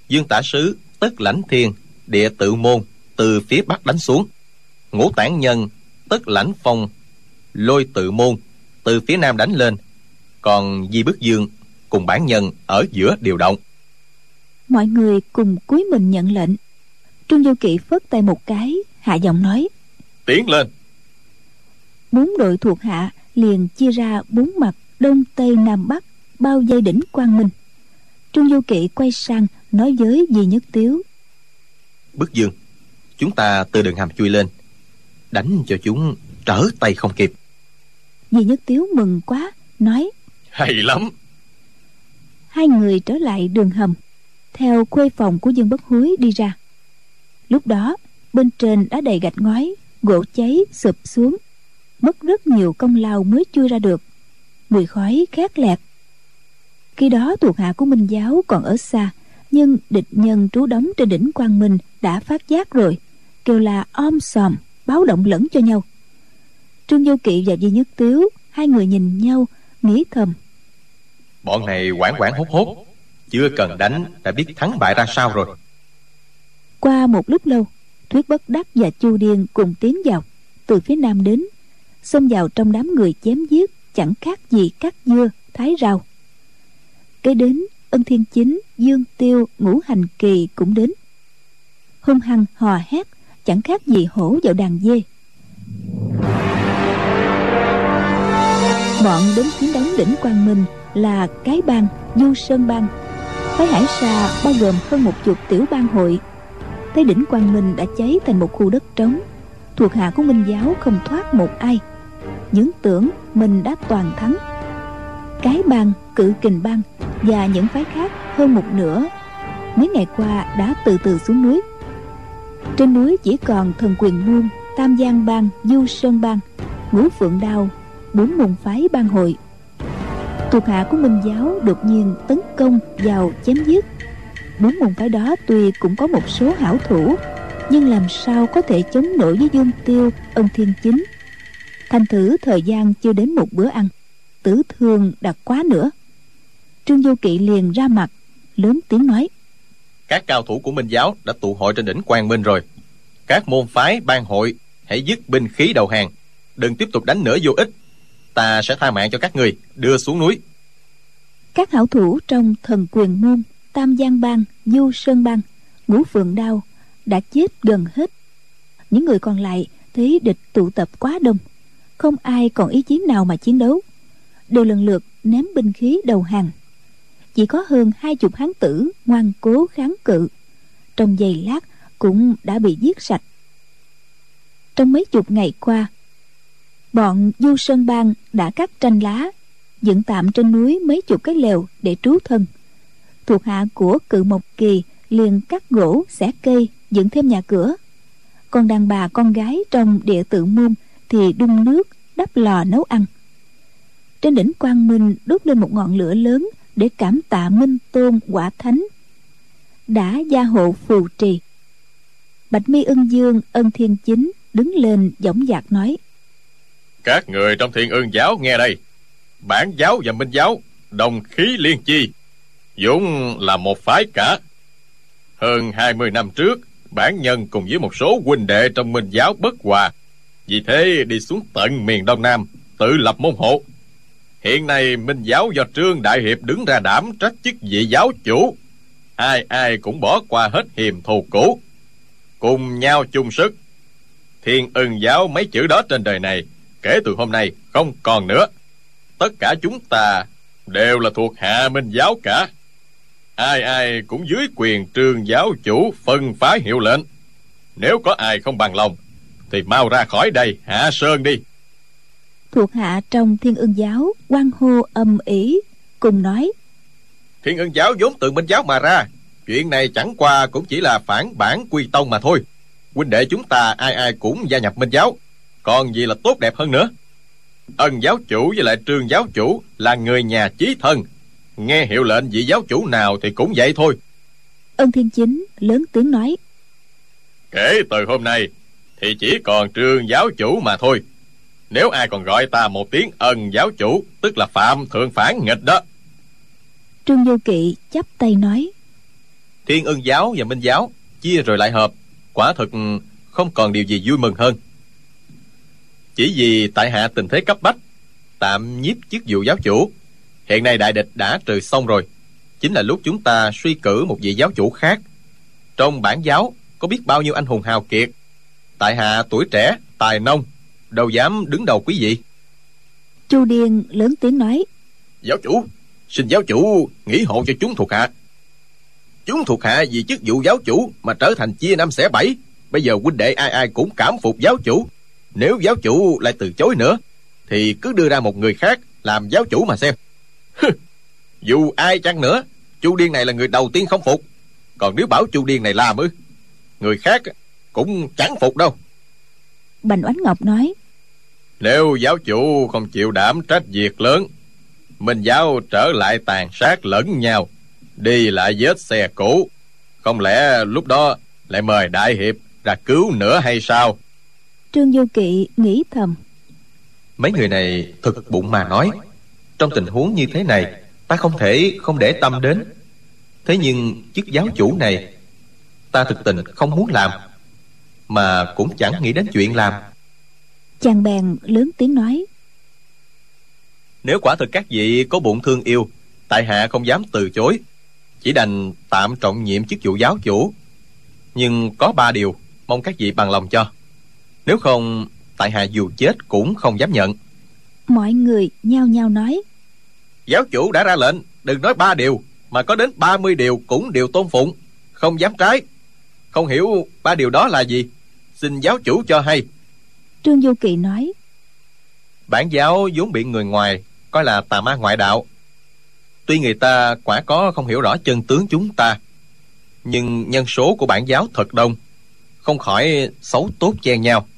dương tả sứ tất lãnh thiên, địa tự môn từ phía bắc đánh xuống. Ngũ tản nhân tất lãnh phong lôi tự môn từ phía nam đánh lên. Còn di bức dương cùng bản nhân ở giữa điều động. Mọi người cùng cúi mình nhận lệnh. Trương vô kỵ phất tay một cái hạ giọng nói tiến lên. Bốn đội thuộc hạ liền chia ra bốn mặt đông tây nam bắc bao dây đỉnh quang minh. Trương vô kỵ quay sang nói với di nhất tiếu bức dương chúng ta từ đường hầm chui lên đánh cho chúng trở tay không kịp. Di nhất tiếu mừng quá nói hay lắm. Hai người trở lại đường hầm theo khuê phòng của dương bất hối đi ra. Lúc đó bên trên đã đầy gạch ngói gỗ cháy sụp xuống. Mất rất nhiều công lao mới chui ra được. Mùi khói khét lẹt. Khi đó thuộc hạ của minh giáo còn ở xa nhưng địch nhân trú đóng trên đỉnh quang minh đã phát giác rồi kêu là om sòm báo động lẫn cho nhau. Trương vô kỵ và di nhất tiếu hai người nhìn nhau nghĩ thầm. Bọn này quảng quảng hốt hốt chưa cần đánh đã biết thắng bại ra sao rồi. Qua một lúc lâu thuyết bất đắc và chu điên cùng tiến vào từ phía nam đến xông vào trong đám người chém giết chẳng khác gì cắt dưa thái rau. Kế đến ân thiên chính dương tiêu ngũ hành kỳ cũng đến. Hung hăng hò hét chẳng khác gì hổ vào đàn dê. Bọn đến chiến đấu đỉnh quang minh là cái bang du sơn bang. Phái hải sa bao gồm hơn một chục tiểu bang hội. Thấy đỉnh quang minh đã cháy thành một khu đất trống. Thuộc hạ của minh giáo không thoát một ai. Những tưởng mình đã toàn thắng. Cái bang, cự kình bang và những phái khác hơn một nửa. Mấy ngày qua đã từ từ xuống núi trên núi chỉ còn thần quyền môn tam giang bang, du sơn bang, ngũ phượng đao, bốn môn phái bang hội. Thuộc hạ của minh giáo đột nhiên tấn công vào chém giết. Bốn môn phái đó tuy cũng có một số hảo thủ, nhưng làm sao có thể chống nổi với dương tiêu, ân thiên chính? Thành thử thời gian chưa đến một bữa ăn, tử thương đã quá nữa. Trương vô kỵ liền ra mặt, lớn tiếng nói các cao thủ của minh giáo đã tụ hội trên đỉnh quang minh rồi. Các môn phái, ban hội, hãy dứt binh khí đầu hàng. Đừng tiếp tục đánh nữa vô ích. Ta sẽ tha mạng cho các người. Đưa xuống núi. Các hảo thủ trong thần quyền môn, tam giang bang, du sơn bang, ngũ phượng đao đã chết gần hết. Những người còn lại thấy địch tụ tập quá đông. Không ai còn ý chí nào mà chiến đấu. Đều lần lượt ném binh khí đầu hàng chỉ có hơn hai chục hán tử ngoan cố kháng cự. Trong giây lát cũng đã bị giết sạch. Trong mấy chục ngày qua, bọn du sơn bang đã cắt tranh lá, dựng tạm trên núi mấy chục cái lều để trú thân. Thuộc hạ của cự mộc kỳ liền cắt gỗ, xẻ cây, dựng thêm nhà cửa. Còn đàn bà con gái trong địa tự môn thì đun nước, đắp lò nấu ăn. Trên đỉnh quang minh đốt lên một ngọn lửa lớn để cảm tạ minh tôn quả thánh. Đã gia hộ phù trì. Bạch mi ân dương, ân thiên chính, đứng lên dõng dạc nói. Các người trong thiên ương giáo nghe đây. Bản giáo và minh giáo, đồng khí liên chi. Dũng là một phái cả. Hơn 20 năm trước, bản nhân cùng với một số huynh đệ trong minh giáo bất hòa. Vì thế đi xuống tận miền đông nam, tự lập môn hộ hiện nay minh giáo do trương đại hiệp đứng ra đảm trách chức vị giáo chủ. Ai ai cũng bỏ qua hết hiềm thù cũ. Cùng nhau chung sức. Thiên ưng giáo mấy chữ đó trên đời này, kể từ hôm nay không còn nữa. Tất cả chúng ta đều là thuộc hạ minh giáo cả. Ai ai cũng dưới quyền trương giáo chủ phân phái hiệu lệnh. Nếu có ai không bằng lòng, thì mau ra khỏi đây, hạ sơn đi thuộc hạ trong thiên ưng giáo quan hô âm ỉ cùng nói. Thiên ưng giáo vốn từ minh giáo mà ra chuyện này chẳng qua cũng chỉ là phản bản quy tông mà thôi. Huynh đệ chúng ta ai ai cũng gia nhập minh giáo còn gì là tốt đẹp hơn nữa? Ân giáo chủ với lại trương giáo chủ là người nhà chí thân nghe hiệu lệnh vị giáo chủ nào thì cũng vậy thôi. Ân thiên chính lớn tiếng nói. Kể từ hôm nay thì chỉ còn trương giáo chủ mà thôi nếu ai còn gọi ta một tiếng ân giáo chủ tức là phạm thượng phản nghịch đó. Trương vô kỵ chắp tay nói. Thiên ân giáo và minh giáo chia rồi lại hợp. Quả thực không còn điều gì vui mừng hơn. Chỉ vì tại hạ tình thế cấp bách tạm nhiếp chức vụ giáo chủ hiện nay đại địch đã trừ xong rồi. Chính là lúc chúng ta suy cử một vị giáo chủ khác. Trong bản giáo có biết bao nhiêu anh hùng hào kiệt? Tại hạ tuổi trẻ tài nông đâu dám đứng đầu quý vị. Chu điên lớn tiếng nói. Giáo chủ xin giáo chủ nghĩ hộ cho chúng thuộc hạ. Chúng thuộc hạ vì chức vụ giáo chủ mà trở thành chia năm xẻ bảy. Bây giờ huynh đệ ai ai cũng cảm phục giáo chủ. Nếu giáo chủ lại từ chối nữa thì cứ đưa ra một người khác làm giáo chủ mà xem. Dù ai chăng nữa chu điên này là người đầu tiên không phục. Còn nếu bảo chu điên này làm ư người khác cũng chẳng phục đâu. Bành oánh ngọc nói nếu giáo chủ không chịu đảm trách việc lớn minh giáo trở lại tàn sát lẫn nhau đi lại vết xe cũ. Không lẽ lúc đó lại mời đại hiệp ra cứu nữa hay sao? Trương du kỵ nghĩ thầm. Mấy người này thực bụng mà nói trong tình huống như thế này ta không thể không để tâm đến. Thế nhưng chức giáo chủ này ta thực tình không muốn làm mà cũng chẳng nghĩ đến chuyện làm chàng bèn lớn tiếng nói. Nếu quả thực các vị có bụng thương yêu tại hạ không dám từ chối. Chỉ đành tạm trọng nhiệm chức vụ giáo chủ. Nhưng có ba điều mong các vị bằng lòng cho. Nếu không tại hạ dù chết cũng không dám nhận. Mọi người nhao nhao nói. Giáo chủ đã ra lệnh đừng nói ba điều mà có đến ba mươi điều cũng đều tôn phụng. Không dám trái. Không hiểu ba điều đó là gì. Xin giáo chủ cho hay trương du kỳ nói. Bản giáo vốn bị người ngoài, coi là tà ma ngoại đạo. Tuy người ta quả có không hiểu rõ chân tướng chúng ta, nhưng nhân số của bản giáo thật đông, không khỏi xấu tốt chen nhau.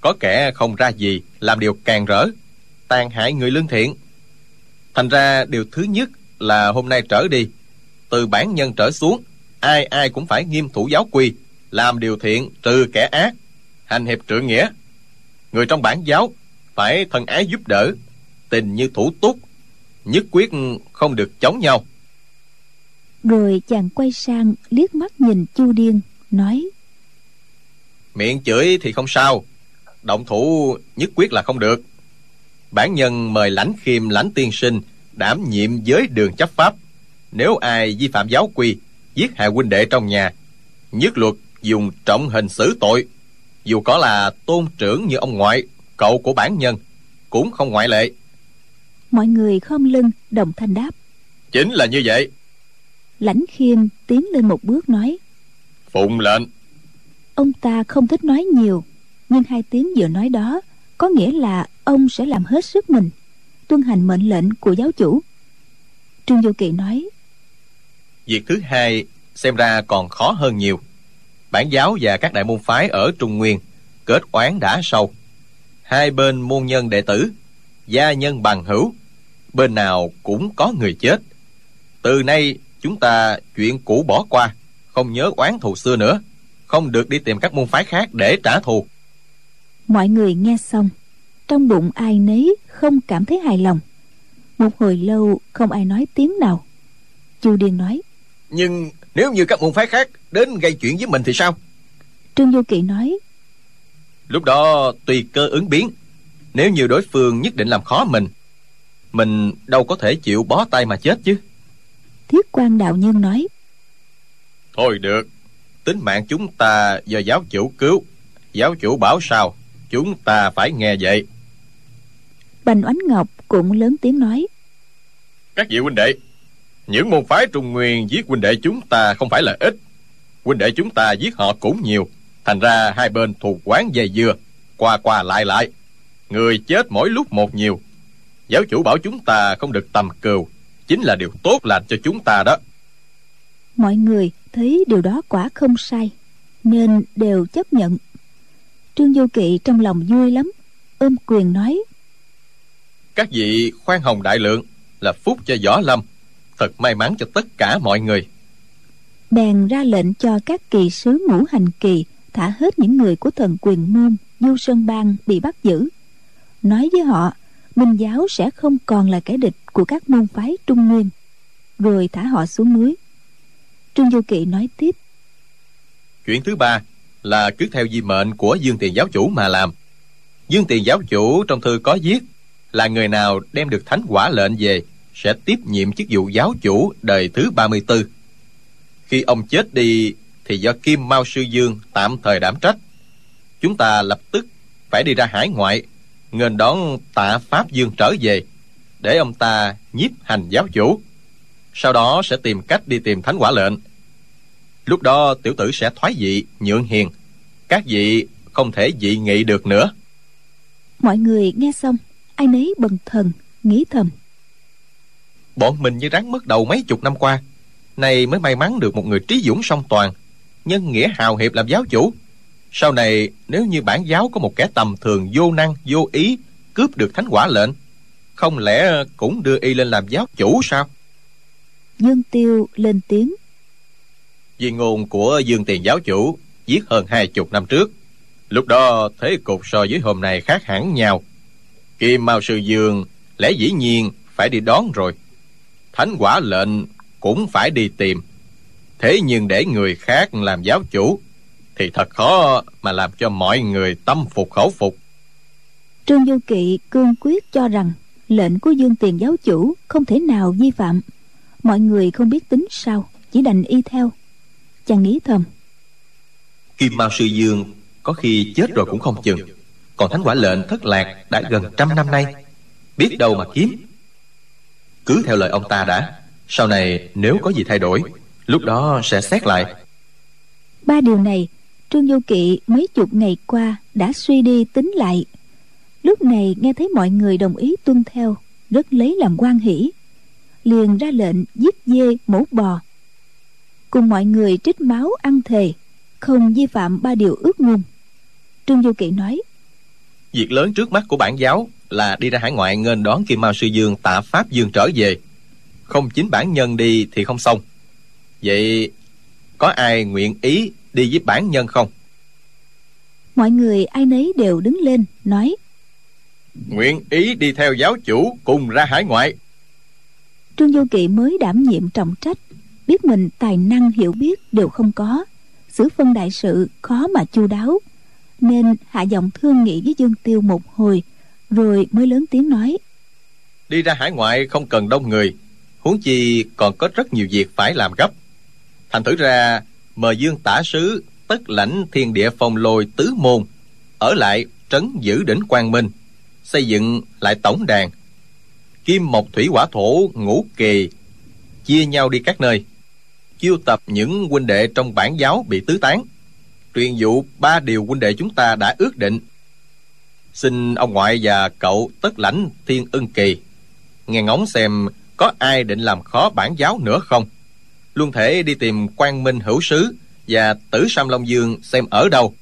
Có kẻ không ra gì, làm điều càng rỡ, tàn hại người lương thiện. Thành ra điều thứ nhất là hôm nay trở đi, từ bản nhân trở xuống, ai ai cũng phải nghiêm thủ giáo quy, làm điều thiện trừ kẻ ác, hành hiệp trượng nghĩa người trong bản giáo phải thân ái giúp đỡ tình như thủ túc nhất quyết không được chống nhau. Rồi chàng quay sang liếc mắt nhìn chu điên nói miệng chửi thì không sao động thủ nhất quyết là không được. Bản nhân mời lãnh khiêm lãnh tiên sinh đảm nhiệm giới đường chấp pháp. Nếu ai vi phạm giáo quy giết hại huynh đệ trong nhà nhất luật dùng trọng hình xử tội dù có là tôn trưởng như ông ngoại cậu của bản nhân cũng không ngoại lệ. Mọi người khom lưng đồng thanh đáp. Chính là như vậy. Lãnh khiêm tiến lên một bước nói. Phụng lệnh. Ông ta không thích nói nhiều nhưng hai tiếng vừa nói đó có nghĩa là ông sẽ làm hết sức mình tuân hành mệnh lệnh của giáo chủ. Trương du kỳ nói. Việc thứ hai xem ra còn khó hơn nhiều bản giáo và các đại môn phái ở trung nguyên kết oán đã sâu. Hai bên môn nhân đệ tử gia nhân bằng hữu bên nào cũng có người chết. Từ nay chúng ta chuyện cũ bỏ qua không nhớ oán thù xưa nữa không được đi tìm các môn phái khác để trả thù. Mọi người nghe xong trong bụng ai nấy không cảm thấy hài lòng. Một hồi lâu không ai nói tiếng nào. Chu điền nói nhưng nếu như các môn phái khác đến gây chuyện với mình thì sao? Trương du kỵ nói. Lúc đó tùy cơ ứng biến. Nếu như đối phương nhất định làm khó mình mình đâu có thể chịu bó tay mà chết chứ. Thiết quan đạo nhân nói. Thôi được tính mạng chúng ta do giáo chủ cứu. Giáo chủ bảo sao chúng ta phải nghe vậy. Bành oánh ngọc cũng lớn tiếng nói. Các vị huynh đệ những môn phái trung nguyên giết huynh đệ chúng ta không phải là ít. Huynh đệ chúng ta giết họ cũng nhiều. Thành ra hai bên thuộc quán dây dưa qua qua lại lại. Người chết mỗi lúc một nhiều. Giáo chủ bảo chúng ta không được tầm cừu. Chính là điều tốt lành cho chúng ta đó. Mọi người thấy điều đó quả không sai nên đều chấp nhận. Trương du kỵ trong lòng vui lắm ôm quyền nói các vị khoan hồng đại lượng là phúc cho võ lâm thật may mắn cho tất cả mọi người. Bèn ra lệnh cho các kỳ sứ ngũ hành kỳ thả hết những người của thần quyền môn du sơn bang bị bắt giữ. Nói với họ minh giáo sẽ không còn là kẻ địch của các môn phái trung nguyên. Rồi thả họ xuống núi. Trương du kỵ nói tiếp. Chuyện thứ ba là cứ theo di mệnh của dương tiền giáo chủ mà làm. Dương tiền giáo chủ trong thư có viết là người nào đem được thánh quả lệnh về sẽ tiếp nhiệm chức vụ giáo chủ đời thứ 34. Khi ông chết đi thì do Kim Mao Sư Dương tạm thời đảm trách. Chúng ta lập tức phải đi ra hải ngoại, nghênh đón tạ Pháp Dương trở về, để ông ta nhiếp hành giáo chủ. Sau đó sẽ tìm cách đi tìm thánh quả lệnh. Lúc đó tiểu tử sẽ thoái vị, nhượng hiền. Các vị không thể dị nghị được nữa. Mọi người nghe xong, ai nấy bần thần, nghĩ thầm bọn mình như rắn mất đầu mấy chục năm qua. Nay mới may mắn được một người trí dũng song toàn nhân nghĩa hào hiệp làm giáo chủ. Sau này nếu như bản giáo có một kẻ tầm thường vô năng vô ý cướp được thánh quả lệnh không lẽ cũng đưa y lên làm giáo chủ sao? Dương tiêu lên tiếng. Vì ngôn của dương tiền giáo chủ viết hơn hai chục năm trước lúc đó thế cục so với hôm nay khác hẳn nhau. Kim mao sư dương lẽ dĩ nhiên phải đi đón rồi thánh quả lệnh cũng phải đi tìm. Thế nhưng để người khác làm giáo chủ thì thật khó mà làm cho mọi người tâm phục khẩu phục. Trương du kỵ cương quyết cho rằng lệnh của dương tiền giáo chủ không thể nào vi phạm. Mọi người không biết tính sao chỉ đành y theo. Chàng nghĩ thầm. Kim mao sư dương có khi chết rồi cũng không chừng. Còn thánh quả lệnh thất lạc đã gần trăm năm nay. Biết đâu mà kiếm cứ theo lời ông ta đã. Sau này nếu có gì thay đổi lúc đó sẽ xét lại. Ba điều này trương du kỵ mấy chục ngày qua đã suy đi tính lại. Lúc này nghe thấy mọi người đồng ý tuân theo rất lấy làm quan hỷ. Liền ra lệnh giết dê mổ bò. Cùng mọi người trích máu ăn thề không vi phạm ba điều ước ngôn. Trương du kỵ nói việc lớn trước mắt của bản giáo là đi ra hải ngoại nghênh đón kim mao sư dương tạ pháp dương trở về. Không chính bản nhân đi thì không xong. Vậy có ai nguyện ý đi với bản nhân không? Mọi người ai nấy đều đứng lên nói. Nguyện ý đi theo giáo chủ cùng ra hải ngoại. Trương du kỵ mới đảm nhiệm trọng trách. Biết mình tài năng hiểu biết đều không có. Xử phân đại sự khó mà chu đáo. Nên hạ giọng thương nghị với dương tiêu một hồi rồi mới lớn tiếng nói. Đi ra hải ngoại không cần đông người. Huống chi còn có rất nhiều việc phải làm gấp. Thành thử ra mời dương tả sứ tất lãnh thiên địa phòng lôi tứ môn, ở lại trấn giữ đỉnh quang minh, xây dựng lại tổng đàn. Kim mộc thủy hỏa thổ, ngũ kỳ, chia nhau đi các nơi. Chiêu tập những huynh đệ trong bản giáo bị tứ tán. Truyền dụ ba điều huynh đệ chúng ta đã ước định xin ông ngoại và cậu tất lãnh thiên ưng kỳ, nghe ngóng xem có ai định làm khó bản giáo nữa không? Luôn thể đi tìm quan minh hữu sứ và tử sam long dương xem ở đâu.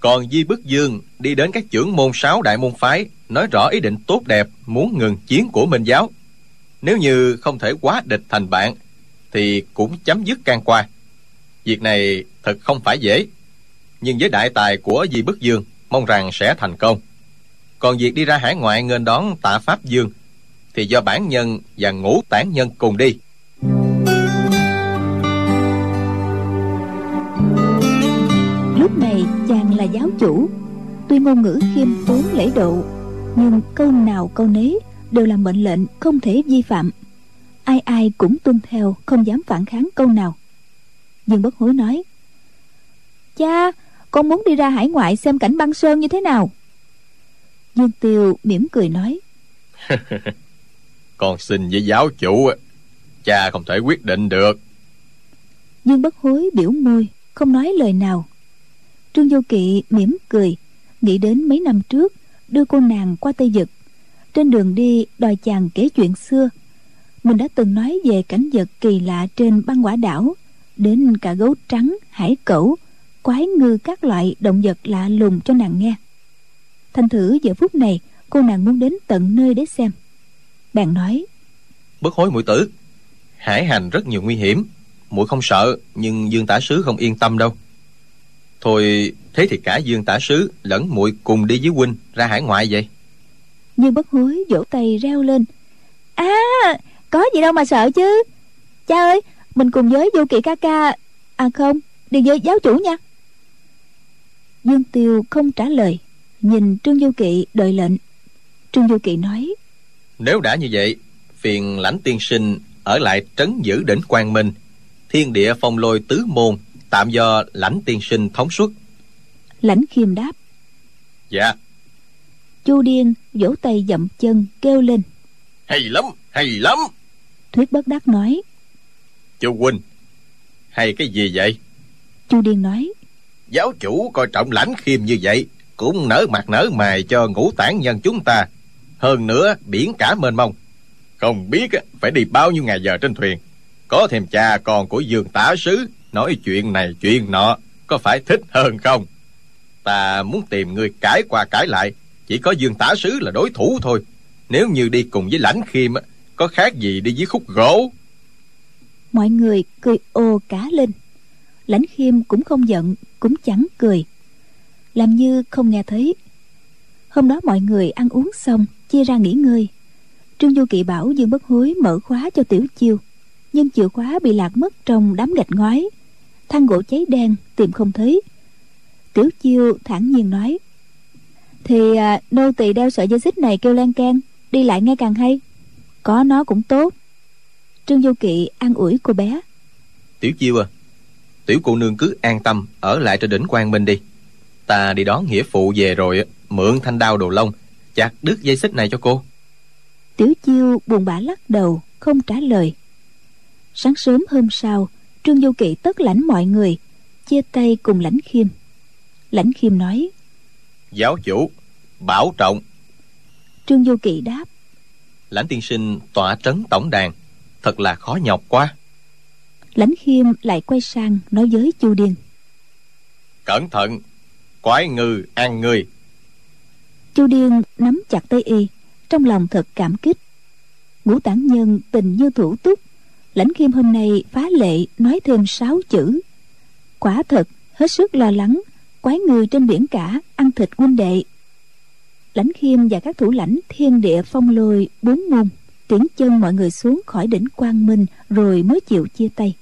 Còn di bức dương đi đến các trưởng môn sáu đại môn phái, nói rõ ý định tốt đẹp muốn ngừng chiến của minh giáo. Nếu như không thể quá địch thành bạn, thì cũng chấm dứt can qua. Việc này thật không phải dễ, nhưng với đại tài của di bức dương mong rằng sẽ thành công. Còn việc đi ra hải ngoại nghênh đón tạ pháp dương thì do bản nhân và ngũ tản nhân cùng đi. Lúc này chàng là giáo chủ. Tuy ngôn ngữ khiêm tốn lễ độ, nhưng câu nào câu nấy đều là mệnh lệnh không thể vi phạm. Ai ai cũng tuân theo, không dám phản kháng câu nào. Dương bất hối nói, cha con muốn đi ra hải ngoại xem cảnh băng sơn như thế nào. Dương tiêu mỉm cười nói. Con xin với giáo chủ cha không thể quyết định được. Dương bất hối biểu môi không nói lời nào. Trương vô kỵ mỉm cười nghĩ đến mấy năm trước đưa cô nàng qua tây dực trên đường đi đòi chàng kể chuyện xưa. Mình đã từng nói về cảnh vật kỳ lạ trên băng quả đảo đến cả gấu trắng hải cẩu quái ngư các loại động vật lạ lùng cho nàng nghe. Thành thử giờ phút này cô nàng muốn đến tận nơi để xem. Bèn nói bất hối mũi tử hải hành rất nhiều nguy hiểm mũi không sợ nhưng dương tả sứ không yên tâm đâu. Thôi thế thì cả dương tả sứ lẫn muội cùng đi với huynh ra hải ngoại vậy. Nhưng bất hối vỗ tay reo lên. À có gì đâu mà sợ chứ. Cha ơi mình cùng với vô kỵ ca ca à không đi với giáo chủ nha dương tiêu không trả lời nhìn trương du kỵ đợi lệnh. Trương du kỵ nói nếu đã như vậy phiền lãnh tiên sinh ở lại trấn giữ đỉnh quang minh thiên địa phong lôi tứ môn tạm do lãnh tiên sinh thống suất. Lãnh khiêm đáp dạ. Chu điên vỗ tay dậm chân kêu lên hay lắm hay lắm. Thuyết bất đắc nói chu huynh hay cái gì vậy? Chu điên nói giáo chủ coi trọng lãnh khiêm như vậy, cũng nở mặt nở mày cho ngũ tản nhân chúng ta. Hơn nữa, biển cả mênh mông. Không biết phải đi bao nhiêu ngày giờ trên thuyền. Có thêm cha con của dương tả sứ, nói chuyện này chuyện nọ, có phải thích hơn không? Ta muốn tìm người cãi qua cãi lại, chỉ có dương tả sứ là đối thủ thôi. Nếu như đi cùng với lãnh khiêm có khác gì đi với khúc gỗ? Mọi người cười ồ cá lên lãnh khiêm cũng không giận cũng chẳng cười. Làm như không nghe thấy. Hôm đó mọi người ăn uống xong chia ra nghỉ ngơi. Trương du kỵ bảo dương bất hối mở khóa cho tiểu chiêu nhưng chìa khóa bị lạc mất trong đám gạch ngói. Than gỗ cháy đen tìm không thấy. Tiểu chiêu thản nhiên nói thì à, nô tỳ đeo sợi dây xích này kêu lan can đi lại nghe càng hay. Có nó cũng tốt. Trương du kỵ an ủi cô bé tiểu chiêu à tiểu cô nương cứ an tâm ở lại trên đỉnh quang minh đi. Ta đi đón nghĩa phụ về rồi mượn thanh đao đồ lông chặt đứt dây xích này cho cô. Tiểu chiêu buồn bã lắc đầu không trả lời. Sáng sớm hôm sau trương du kỵ tất lãnh mọi người chia tay cùng lãnh khiêm. Lãnh khiêm nói giáo chủ bảo trọng. Trương du kỵ đáp lãnh tiên sinh tọa trấn tổng đàn thật là khó nhọc quá lãnh khiêm lại quay sang nói với chu điên cẩn thận quái ngư ăn người chu điên nắm chặt tay y trong lòng thật cảm kích. Ngũ tản nhân tình như thủ túc lãnh khiêm hôm nay phá lệ nói thêm sáu chữ. Quả thật hết sức lo lắng quái ngư trên biển cả ăn thịt huynh đệ. Lãnh khiêm và các thủ lãnh thiên địa phong lôi bốn môn tiễn chân mọi người xuống khỏi đỉnh quang minh rồi mới chịu chia tay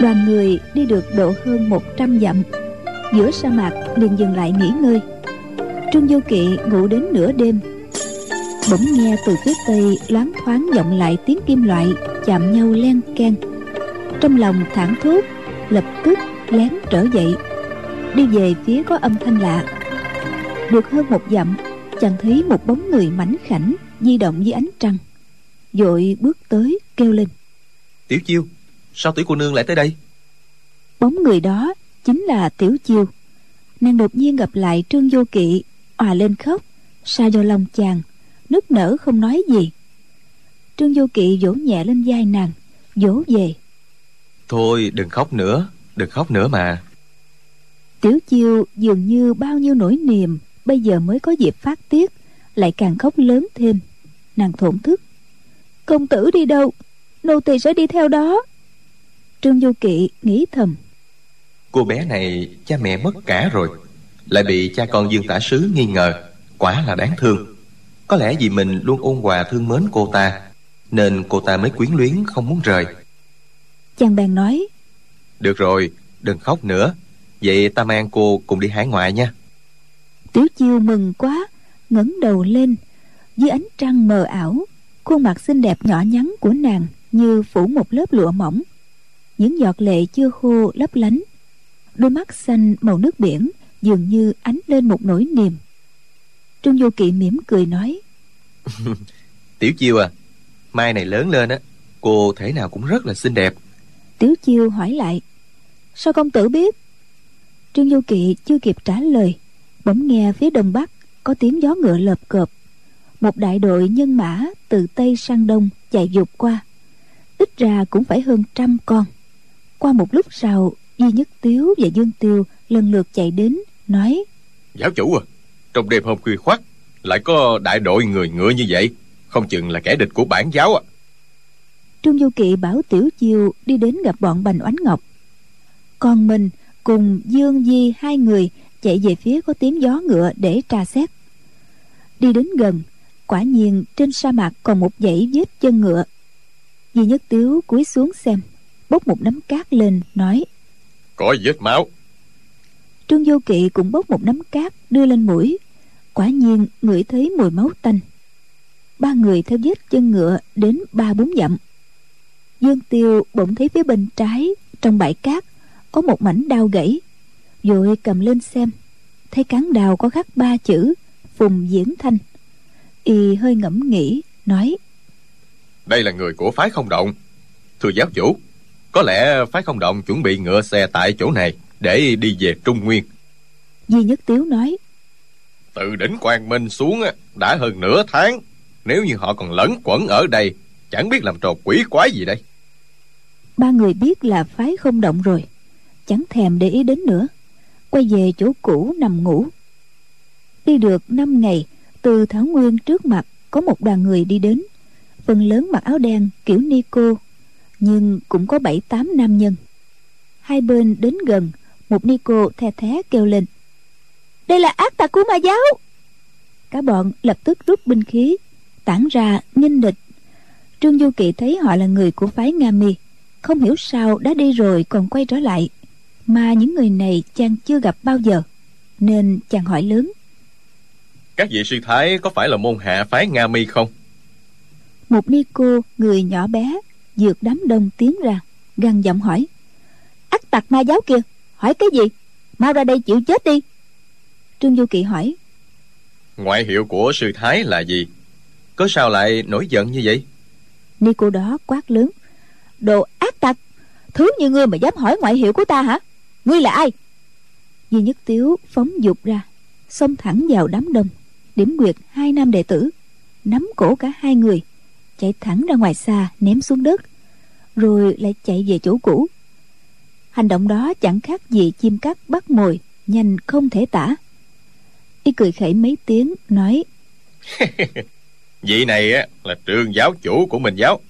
đoàn người đi được độ hơn 100 dặm. Giữa sa mạc liền dừng lại nghỉ ngơi. Trương du kỵ ngủ đến nửa đêm. Bỗng nghe từ phía tây loáng thoáng vọng lại tiếng kim loại, chạm nhau len ken trong lòng thảng thốt, lập tức lén trở dậy. Đi về phía có âm thanh lạ. Được hơn một dặm chàng thấy một bóng người mảnh khảnh di động dưới ánh trăng dội bước tới kêu lên. Tiểu chiêu sao tiểu cô nương lại tới đây? Bóng người đó chính là tiểu chiêu. Nàng đột nhiên gặp lại trương vô kỵ òa lên khóc xa vào lòng chàng nức nở không nói gì. Trương vô kỵ vỗ nhẹ lên vai nàng vỗ về. Thôi đừng khóc nữa đừng khóc nữa mà. Tiểu chiêu dường như bao nhiêu nỗi niềm bây giờ mới có dịp phát tiết lại càng khóc lớn thêm. Nàng thổn thức. Công tử đi đâu? Nô tỳ sẽ đi theo đó. Trương du kỵ nghĩ thầm. Cô bé này cha mẹ mất cả rồi lại bị cha con dương tả sứ nghi ngờ quả là đáng thương. Có lẽ vì mình luôn ôn hòa thương mến cô ta nên cô ta mới quyến luyến không muốn rời. Chàng bèn nói được rồi đừng khóc nữa. Vậy ta mang cô cùng đi hải ngoại nha tiểu chiêu mừng quá ngẩng đầu lên. Dưới ánh trăng mờ ảo khuôn mặt xinh đẹp nhỏ nhắn của nàng như phủ một lớp lụa mỏng. Những giọt lệ chưa khô lấp lánh. Đôi mắt xanh màu nước biển dường như ánh lên một nỗi niềm. Trương vô kỵ mỉm cười nói tiểu chiêu à mai này lớn lên á cô thể nào cũng rất là xinh đẹp. Tiểu chiêu hỏi lại sao công tử biết? Trương vô kỵ chưa kịp trả lời bỗng nghe phía đông bắc có tiếng gió ngựa lợp cợp. Một đại đội nhân mã từ tây sang đông chạy vụt qua. Ít ra cũng phải hơn trăm con. Qua một lúc sau duy nhất tiếu và dương tiêu lần lượt chạy đến nói giáo chủ à trong đêm hôm khuya khoắt lại có đại đội người ngựa như vậy không chừng là kẻ địch của bản giáo à. Trương du kỵ bảo tiểu chiêu đi đến gặp bọn bành oánh ngọc. Còn mình cùng dương di hai người chạy về phía có tiếng gió ngựa để tra xét. Đi đến gần quả nhiên trên sa mạc còn một dãy vết chân ngựa. Duy nhất tiếu cúi xuống xem bốc một nắm cát lên nói có vết máu. Trương vô kỵ cũng bốc một nắm cát đưa lên mũi. Quả nhiên ngửi thấy mùi máu tanh. Ba người theo vết chân ngựa đến ba bốn dặm. Dương tiêu bỗng thấy phía bên trái trong bãi cát có một mảnh đao gãy vội cầm lên xem thấy cán đào có khắc ba chữ phùng diễn thanh. Y hơi ngẫm nghĩ nói đây là người của phái không động. Thưa giáo chủ có lẽ phái không động chuẩn bị ngựa xe tại chỗ này để đi về trung nguyên. Duy nhất tiếu nói từ đỉnh quang minh xuống đã hơn nửa tháng. Nếu như họ còn lẫn quẩn ở đây chẳng biết làm trò quỷ quái gì đây. ba người biết là phái không động rồi. Chẳng thèm để ý đến nữa quay về chỗ cũ nằm ngủ. Đi được năm ngày, từ thảo nguyên trước mặt có một đoàn người đi đến, phần lớn mặc áo đen kiểu Nico, nhưng cũng có bảy tám nam nhân. Hai bên đến gần, một Nico the thé kêu lên. Đây là ác tà của ma giáo! Cả bọn lập tức rút binh khí, tản ra nghinh địch. Trương du kỵ thấy họ là người của phái nga mi, không hiểu sao đã đi rồi còn quay trở lại mà những người này chàng chưa gặp bao giờ nên chàng hỏi lớn. Các vị sư thái có phải là môn hạ phái nga mi không? Một ni cô người nhỏ bé vượt đám đông tiến ra gằn giọng hỏi. Ắt tặc ma giáo kia hỏi cái gì? Mau ra đây chịu chết đi. Trương du kỵ hỏi. Ngoại hiệu của sư thái là gì? Có sao lại nổi giận như vậy? Ni cô đó quát lớn. Đồ ác tặc thứ như ngươi mà dám hỏi ngoại hiệu của ta hả ngươi là ai? Di Nhất Tiếu phóng dục ra, Xông thẳng vào đám đông. Điểm nguyệt, hai nam đệ tử, Nắm cổ cả hai người, Chạy thẳng ra ngoài xa, ném xuống đất, Rồi lại chạy về chỗ cũ. Hành động đó chẳng khác gì chim cắt bắt mồi, Nhanh không thể tả. Y cười khẩy mấy tiếng, nói, Vị này á, là trường giáo chủ của mình giáo.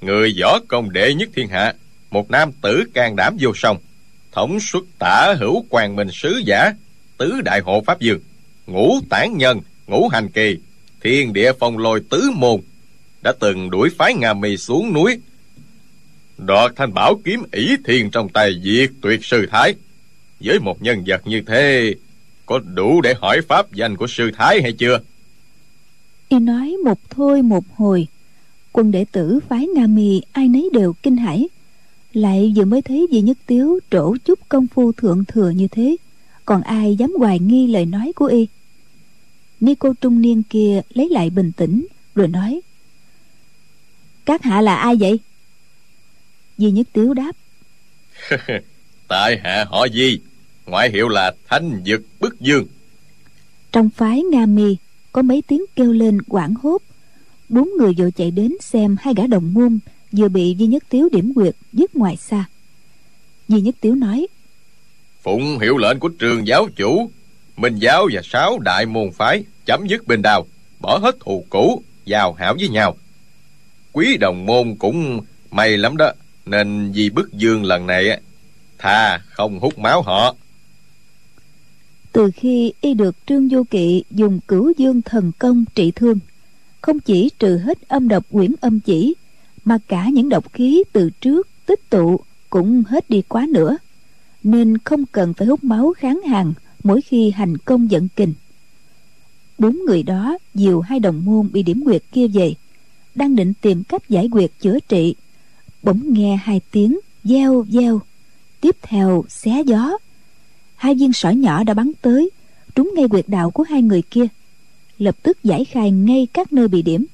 Người võ công đệ nhất thiên hạ, Một nam tử can đảm vô song thống xuất tả hữu quang minh sứ giả, tứ đại hộ pháp dương ngũ tản nhân, ngũ hành kỳ, thiên địa phong lôi tứ môn, đã từng đuổi phái nga mì xuống núi. Đoạt thanh bảo kiếm ỷ thiên trong tay diệt tuyệt sư thái. Với một nhân vật như thế, có đủ để hỏi pháp danh của sư thái hay chưa? Y nói, một thôi một hồi. Quân đệ tử phái nga mì ai nấy đều kinh hãi lại vừa mới thấy Di Nhất Tiếu trổ chút công phu thượng thừa như thế Còn ai dám hoài nghi lời nói của y? Ni cô trung niên kia lấy lại bình tĩnh Rồi nói Các hạ là ai vậy? Di Nhất Tiếu đáp Tại hạ họ Di Ngoại hiệu là Thanh Dực Bức Dương. Trong phái Nga Mi Có mấy tiếng kêu lên quảng hốt. Bốn người vội chạy đến xem hai gã đồng môn vừa bị Di Nhất Tiếu điểm quyệt dứt ngoài xa. Di Nhất Tiếu nói Phụng hiệu lệnh của trường giáo chủ Minh giáo và sáu đại môn phái Chấm dứt bình đào Bỏ hết thù cũ Giao hảo với nhau. Quý đồng môn cũng may lắm đó Nên Di Bức Dương lần này Thà không hút máu họ. Từ khi y được Trương Du Kỵ Dùng cửu dương thần công trị thương Không chỉ trừ hết âm độc quyển âm chỉ mà cả những độc khí từ trước tích tụ cũng hết đi quá nữa, nên không cần phải hút máu kháng hàng mỗi khi hành công dẫn kình bốn người đó dìu hai đồng môn bị điểm nguyệt kia về, đang định tìm cách giải quyết chữa trị, bỗng nghe hai tiếng gieo gieo, tiếp theo xé gió. Hai viên sỏi nhỏ đã bắn tới, trúng ngay quyệt đạo của hai người kia, lập tức giải khai ngay các nơi bị điểm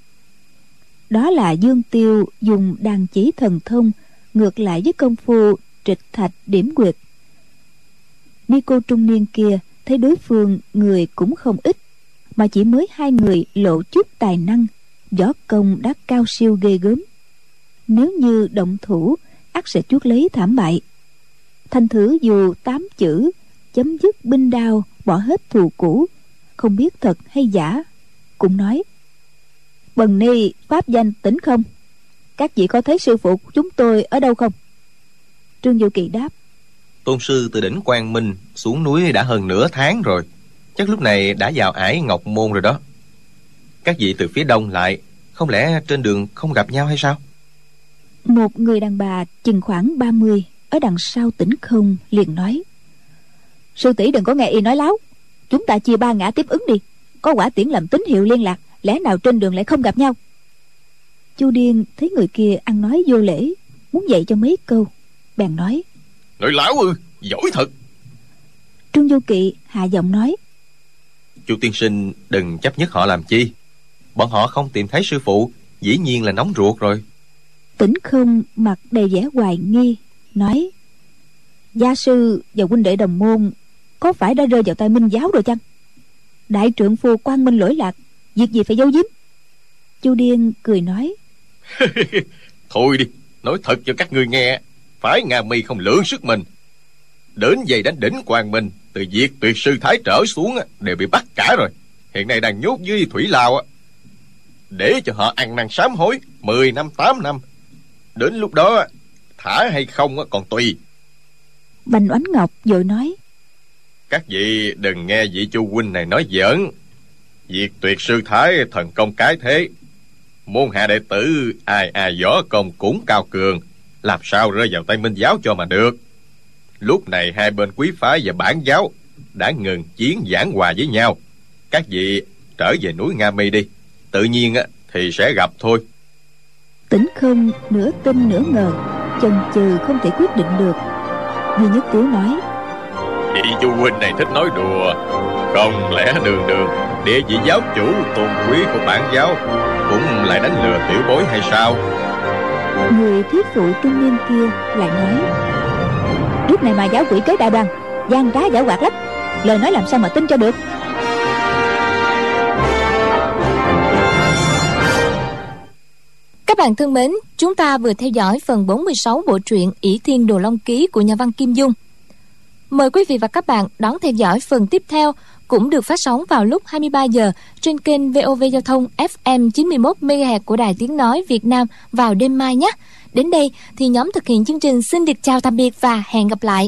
đó là dương tiêu dùng đàn chỉ thần thông, ngược lại với công phu trịch thạch điểm quyệt ni cô trung niên kia thấy đối phương người cũng không ít, mà chỉ mới hai người lộ chút tài năng, võ công đã cao siêu ghê gớm. Nếu như động thủ, ắt sẽ chuốc lấy thảm bại. Thanh thử dù tám chữ, chấm dứt binh đao, bỏ hết thù cũ, không biết thật hay giả, cũng nói bần ni pháp danh tỉnh không. Các vị có thấy sư phụ của chúng tôi ở đâu không? Trương du kỳ đáp. Tôn sư từ đỉnh quang minh xuống núi đã hơn nửa tháng rồi. Chắc lúc này đã vào ải ngọc môn rồi đó. Các vị từ phía đông lại không lẽ trên đường không gặp nhau hay sao? Một người đàn bà chừng khoảng 30 ở đằng sau tỉnh không liền nói. Sư tỷ đừng có nghe y nói láo. Chúng ta chia ba ngã tiếp ứng đi. Có quả tiễn làm tín hiệu liên lạc lẽ nào trên đường lại không gặp nhau? Chu điên thấy người kia ăn nói vô lễ muốn dạy cho mấy câu. Bèn nói nói lão ư giỏi thật. Trương du kỵ hạ giọng nói chu tiên sinh đừng chấp nhất họ làm chi. Bọn họ không tìm thấy sư phụ dĩ nhiên là nóng ruột rồi. Tỉnh không mặt đầy vẻ hoài nghi nói gia sư và huynh đệ đồng môn có phải đã rơi vào tay minh giáo rồi chăng? Đại trượng phu quan minh lỗi lạc việc gì phải giấu giếm? Chu điên cười nói. Thôi đi nói thật cho các ngươi nghe phải nga mi không lượng sức mình. Đến giày đánh đỉnh quang minh từ việc tuyệt sư thái trở xuống đều bị bắt cả rồi. Hiện nay đang nhốt dưới thủy lao để cho họ ăn năn sám hối 10 năm 8 năm. Đến lúc đó thả hay không còn tùy. Bành oánh ngọc vội nói. Các vị đừng nghe vị chu huynh này nói giỡn việc tuyệt sư thái thần công cái thế. Môn hạ đệ tử ai ai võ công cũng cao cường. Làm sao rơi vào tay minh giáo cho mà được? Lúc này hai bên quý phái và bản giáo đã ngừng chiến giảng hòa với nhau. Các vị trở về núi nga mi đi. Tự nhiên thì sẽ gặp thôi. Tỉnh không nửa tin nửa ngờ chần chừ không thể quyết định được. Duy nhất tiếu nói vị chu huynh này thích nói đùa không lẽ đường đường địa vị giáo chủ tôn quý của bản giáo cũng lại đánh lừa tiểu bối hay sao? Người thiết phụ trung niên kia lại nói lúc này mà giáo quỷ kế đại đoàn gian trá giả hoạt lắm. Lời nói làm sao mà tin cho được? Các bạn thân mến, chúng ta vừa theo dõi phần 46 bộ truyện ỷ Thiên Đồ Long Ký của nhà văn Kim Dung. Mời quý vị và các bạn đón theo dõi phần tiếp theo cũng được phát sóng vào lúc 23 giờ trên kênh VOV Giao thông FM 91 MHz của Đài Tiếng nói Việt Nam vào đêm mai nhé. Đến đây thì nhóm thực hiện chương trình xin được chào tạm biệt và hẹn gặp lại.